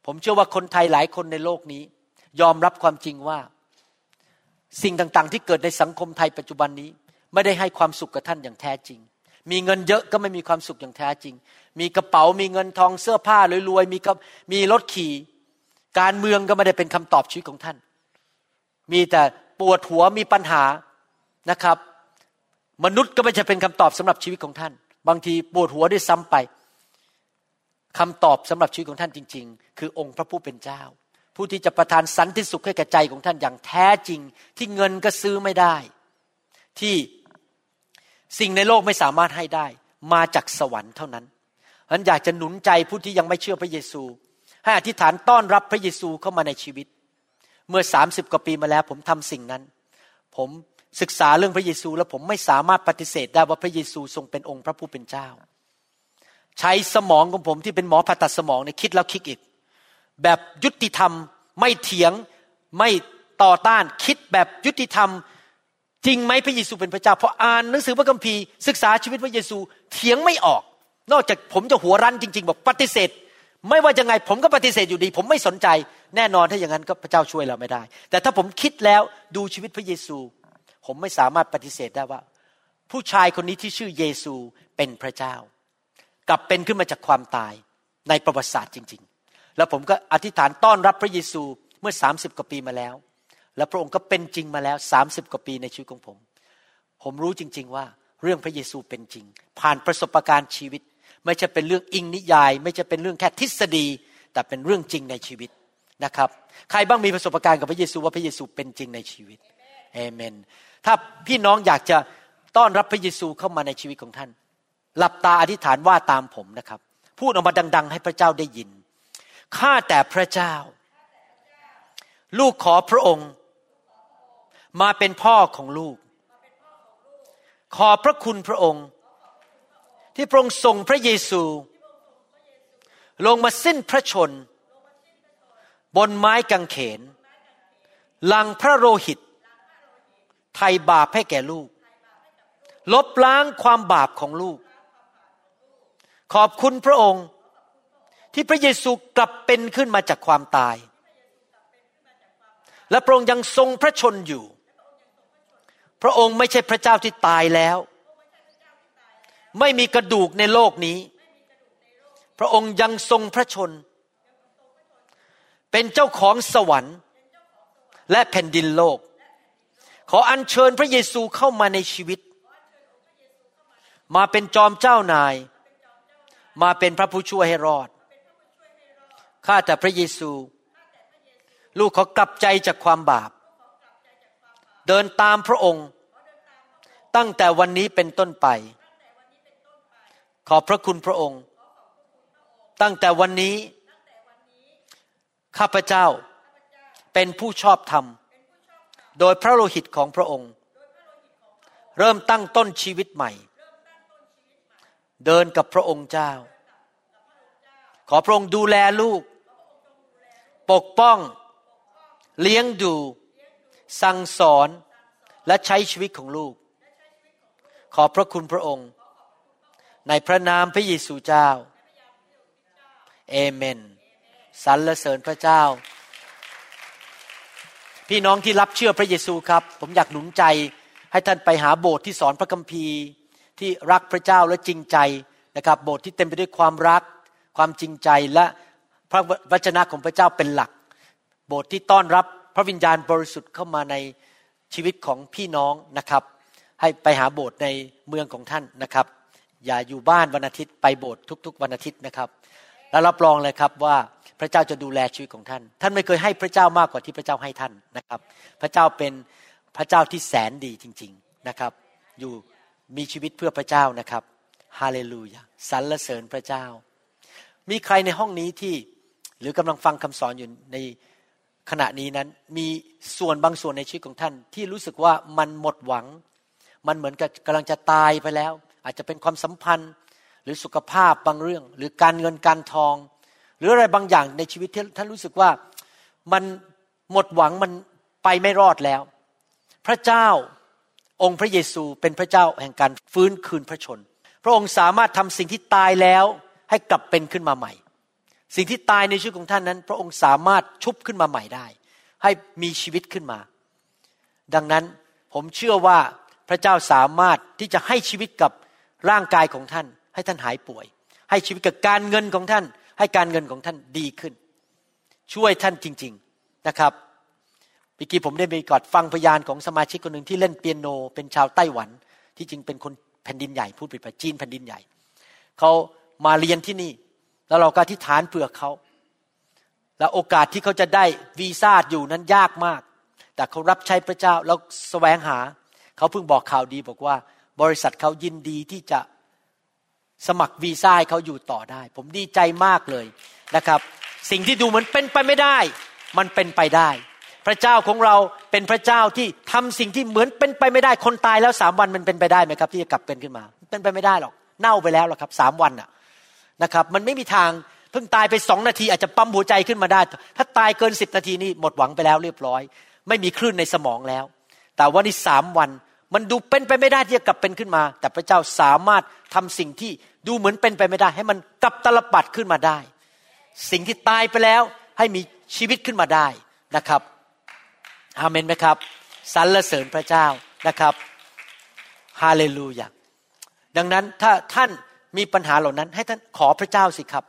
ผมเชื่อว่าคนไทยหลายคนในโลกนี้ ยอมรับความจริงว่า สิ่งต่างๆ ที่เกิดในสังคมไทยปัจจุบันนี้ ไม่ได้ให้ความสุขกับท่านอย่างแท้จริง มีเงินเยอะก็ไม่มีความสุขอย่างแท้จริง มีกระเป๋ามีเงินทองเสื้อผ้ารวยๆมีกับมีรถขี่ การเมืองก็ไม่ได้เป็นคำตอบชีวิตของท่าน มีแต่ปวดหัวมีปัญหานะครับ มนุษย์ก็ไม่ใช่เป็นคำตอบสำหรับชีวิตของท่าน บางทีปวดหัวด้วยซ้ำไปคำตอบสำหรับชีวิตของท่านจริง ๆ คือองค์พระผู้เป็นเจ้า ผู้ที่จะประทานสันติสุขให้แก่ใจของท่านอย่างแท้จริง ที่เงินก็ซื้อไม่ได้ ที่ สิ่งในโลกไม่สามารถให้ได้ มาจากสวรรค์เท่านั้นฉันอยากจะหนุนใจผู้ที่ยังไม่เชื่อพระเยซู ให้อธิษฐานต้อนรับพระเยซูเข้ามาในชีวิต เมื่อสามสิบกว่าปีมาแล้ว ผมทำสิ่งนั้น ผมศึกษาเรื่องพระเยซู แล้วผมไม่สามารถปฏิเสธได้ว่าพระเยซูทรงเป็นองค์พระผู้เป็นเจ้า ใช้สมองของผมที่เป็นหมอผ่าตัดสมองเนี่ยคิดแล้วคิดอีก แบบยุติธรรมไม่เถียงไม่ต่อต้านคิดแบบยุติธรรม จริงไหมพระเยซูเป็นพระเจ้าพออ่านหนังสือพระคัมภีร์ศึกษาชีวิตพระเยซูเถียงไม่ออก นอกจากผมจะหัวรั้นจริง ๆ บอกปฏิเสธ ไม่ว่าจะไงผมก็ปฏิเสธอยู่ดี ผมไม่สนใจแน่นอนถ้าอย่างนั้นก็พระเจ้าช่วยเราไม่ได้ แต่ถ้าผมคิดแล้วดูชีวิตพระเยซู ผมไม่สามารถปฏิเสธได้ว่า ผู้ชายคนนี้ที่ชื่อเยซูเป็นพระเจ้า กลับเป็นขึ้นมาจากความตายในประวัติศาสตร์จริง ๆ แล้วผมก็อธิษฐานต้อนรับพระเยซูเมื่อสามสิบกว่าปีมาแล้ว และพระองค์ก็เป็นจริงมาแล้วสามสิบกว่าปีในชีวิตของผม ผมรู้จริง ๆ ว่าเรื่องพระเยซูเป็นจริง ผ่านประสบการณ์ชีวิต ไม่ใช่เป็นเรื่องอิงนิยาย ไม่ใช่เป็นเรื่องแค่ทฤษฎี แต่เป็นเรื่องจริงในชีวิตนะครับ ใครบ้างมีประสบการณ์กับพระเยซูว่าพระเยซูเป็นจริงในชีวิตเอเมนถ้าพี่น้องอยากจะต้อนรับพระเยซูเข้ามาในชีวิตของท่าน หลับตาอธิษฐานว่าตามผมนะครับ พูดออกมาดัง ๆ ให้พระเจ้าได้ยินข้าแต่พระเจ้า ลูกขอพระองค์ มาเป็นพ่อของลูก ขอพระคุณพระองค์ ที่พระองค์ส่งพระเยซู ลงมาสิ้นพระชน บนไม้กางเขน ลังพระโลหิต ไทยบาปให้แก่ลูก ลบล้างความบาปของลูก ขอบคุณพระองค์ที่พระเยซูกลับเป็นขึ้นมาจากความตาย และพระองค์ยังทรงพระชนอยู่ พระองค์ไม่ใช่พระเจ้าที่ตายแล้ว ไม่มีกระดูกในโลกนี้ พระองค์ยังทรงพระชน เป็นเจ้าของสวรรค์ และแผ่นดินโลก ขออัญเชิญพระเยซูเข้ามาในชีวิต มาเป็นจอมเจ้านาย มาเป็นพระผู้ช่วยให้รอด ข้าแต่พระเยซู ลูกขอกลับใจจากความบาปเดินตามพระองค์ ตั้งแต่วันนี้เป็นต้นไป ขอพระคุณพระองค์ ตั้งแต่วันนี้ ข้าพเจ้าเป็นผู้ชอบธรรม โดยพระโลหิตของพระองค์ เริ่มตั้งต้นชีวิตใหม่ เดินกับพระองค์เจ้า ขอพระองค์ดูแลลูก ปกป้อง เลี้ยงดู สั่งสอนและใช้ชีวิตของลูก ขอบพระคุณพระองค์ ในพระนามพระเยซูเจ้า เอเมนสรรเสริญพระเจ้า พี่น้องที่รับเชื่อพระเยซูครับ ผมอยากหนุนใจให้ท่านไปหาโบสถ์ที่สอนพระคัมภีร์ ที่รักพระเจ้าและจริงใจนะครับ โบสถ์ที่เต็มไปด้วยความรัก ความจริงใจและพระวจนะของพระเจ้าเป็นหลัก โบสถ์ที่ต้อนรับพระวิญญาณบริสุทธิ์เข้ามาในชีวิตของพี่น้องนะครับ ให้ไปหาโบสถ์ในเมืองของท่านนะครับ อย่าอยู่บ้านวันอาทิตย์ไปโบสถ์ทุก ๆ วันอาทิตย์นะครับ แล้วรับรองเลยครับว่าพระเจ้าจะดูแลชีวิตของท่าน ท่านไม่เคยให้พระเจ้ามากกว่าที่พระเจ้าให้ท่านนะครับ พระเจ้าเป็นพระเจ้าที่แสนดีจริง ๆนะครับ อยู่มีชีวิตเพื่อพระเจ้านะครับฮาเลลูยาสรรเสริญพระเจ้า มีใครในห้องนี้ที่หรือกำลังฟังคำสอนอยู่ในขณะนี้นั้น มีส่วนบางส่วนในชีวิตของท่านที่รู้สึกว่ามันหมดหวัง มันเหมือนกับกำลังจะตายไปแล้ว อาจจะเป็นความสัมพันธ์ หรือสุขภาพบางเรื่อง หรือการเงินการทอง หรืออะไรบางอย่างในชีวิตที่ท่านรู้สึกว่ามันหมดหวังมันไปไม่รอดแล้ว พระเจ้าองค์พระเยซูเป็นพระเจ้าแห่งการฟื้นคืนพระชน พระองค์สามารถทำสิ่งที่ตายแล้วให้กลับเป็นขึ้นมาใหม่ สิ่งที่ตายในชีวิตของท่านนั้น พระองค์สามารถชุบขึ้นมาใหม่ได้ ให้มีชีวิตขึ้นมา ดังนั้นผมเชื่อว่า พระเจ้าสามารถที่จะให้ชีวิตกับร่างกายของท่าน ให้ท่านหายป่วย ให้ชีวิตกับการเงินของท่าน ให้การเงินของท่านดีขึ้น ช่วยท่านจริง ๆนะครับเมื่อกี้ผมได้มีกอดฟังพยานของสมาชิกคนหนึ่งที่เล่นเปียโน เป็นชาวไต้หวัน ที่จริงเป็นคนแผ่นดินใหญ่พูดผิดไปจีนแผ่นดินใหญ่เขามาเรียนที่นี่ แล้วเราก็อธิฐานเผื่อเขาแล้วโอกาสที่เขาจะได้วีซ่าอยู่นั้นยากมาก แต่เขารับใช้พระเจ้าแล้วแสวงหา เขาเพิ่งบอกข่าวดีบอกว่า บริษัทเขายินดีที่จะสมัครวีซ่าให้เขาอยู่ต่อได้ ผมดีใจมากเลยนะครับ สิ่งที่ดูเหมือนเป็นไปไม่ได้ มันเป็นไปได้ พระเจ้าของเราเป็นพระเจ้าที่ทำสิ่งที่เหมือนเป็นไปไม่ได้ คนตายแล้วสามวันมันเป็นไปได้ไหมครับ ที่จะกลับเป็นขึ้นมา เป็นไปไม่ได้หรอกเน่าไปแล้วหรอกครับสามวันอะนะครับมันไม่มีทางเพิ่งตายไปสองนาทีอาจจะปั๊มหัวใจขึ้นมาได้ ถ้าตายเกินสิบนาทีนี่หมดหวังไปแล้วเรียบร้อย ไม่มีคลื่นในสมองแล้ว แต่ว่านี่สามวัน มันดูเป็นไปไม่ได้ที่จะกลับเป็นขึ้นมา แต่พระเจ้าสามารถทำสิ่งที่ดูเหมือนเป็นไปไม่ได้ ให้มันกลับตลปัดขึ้นมาได้ สิ่งที่ตายไปแล้วให้มีชีวิตขึ้นมาได้นะครับอาเมนไหมครับสรรเสริญพระเจ้านะครับฮาเลลูยาดังนั้นถ้าท่านมีปัญหาเหล่านั้น ให้ท่านขอพระเจ้าสิครับ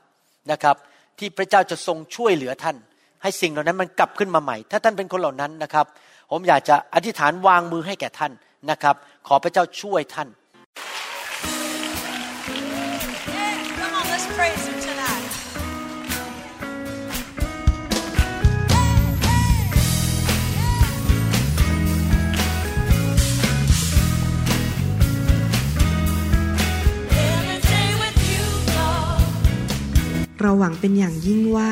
นะครับ ที่พระเจ้าจะทรงช่วยเหลือท่าน ให้สิ่งเหล่านั้นมันกลับขึ้นมาใหม่ ถ้าท่านเป็นคนเหล่านั้นนะครับ ผมอยากจะอธิษฐานวางมือให้แก่ท่าน นะครับ ขอพระเจ้าช่วยท่าน Come on, let's praise Him tonight. เราหวังเป็นอย่างยิ่งว่า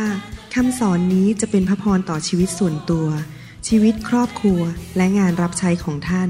คำสอนนี้จะเป็นพระพรต่อชีวิตส่วนตัว ชีวิตครอบครัวและงานรับใช้ของท่าน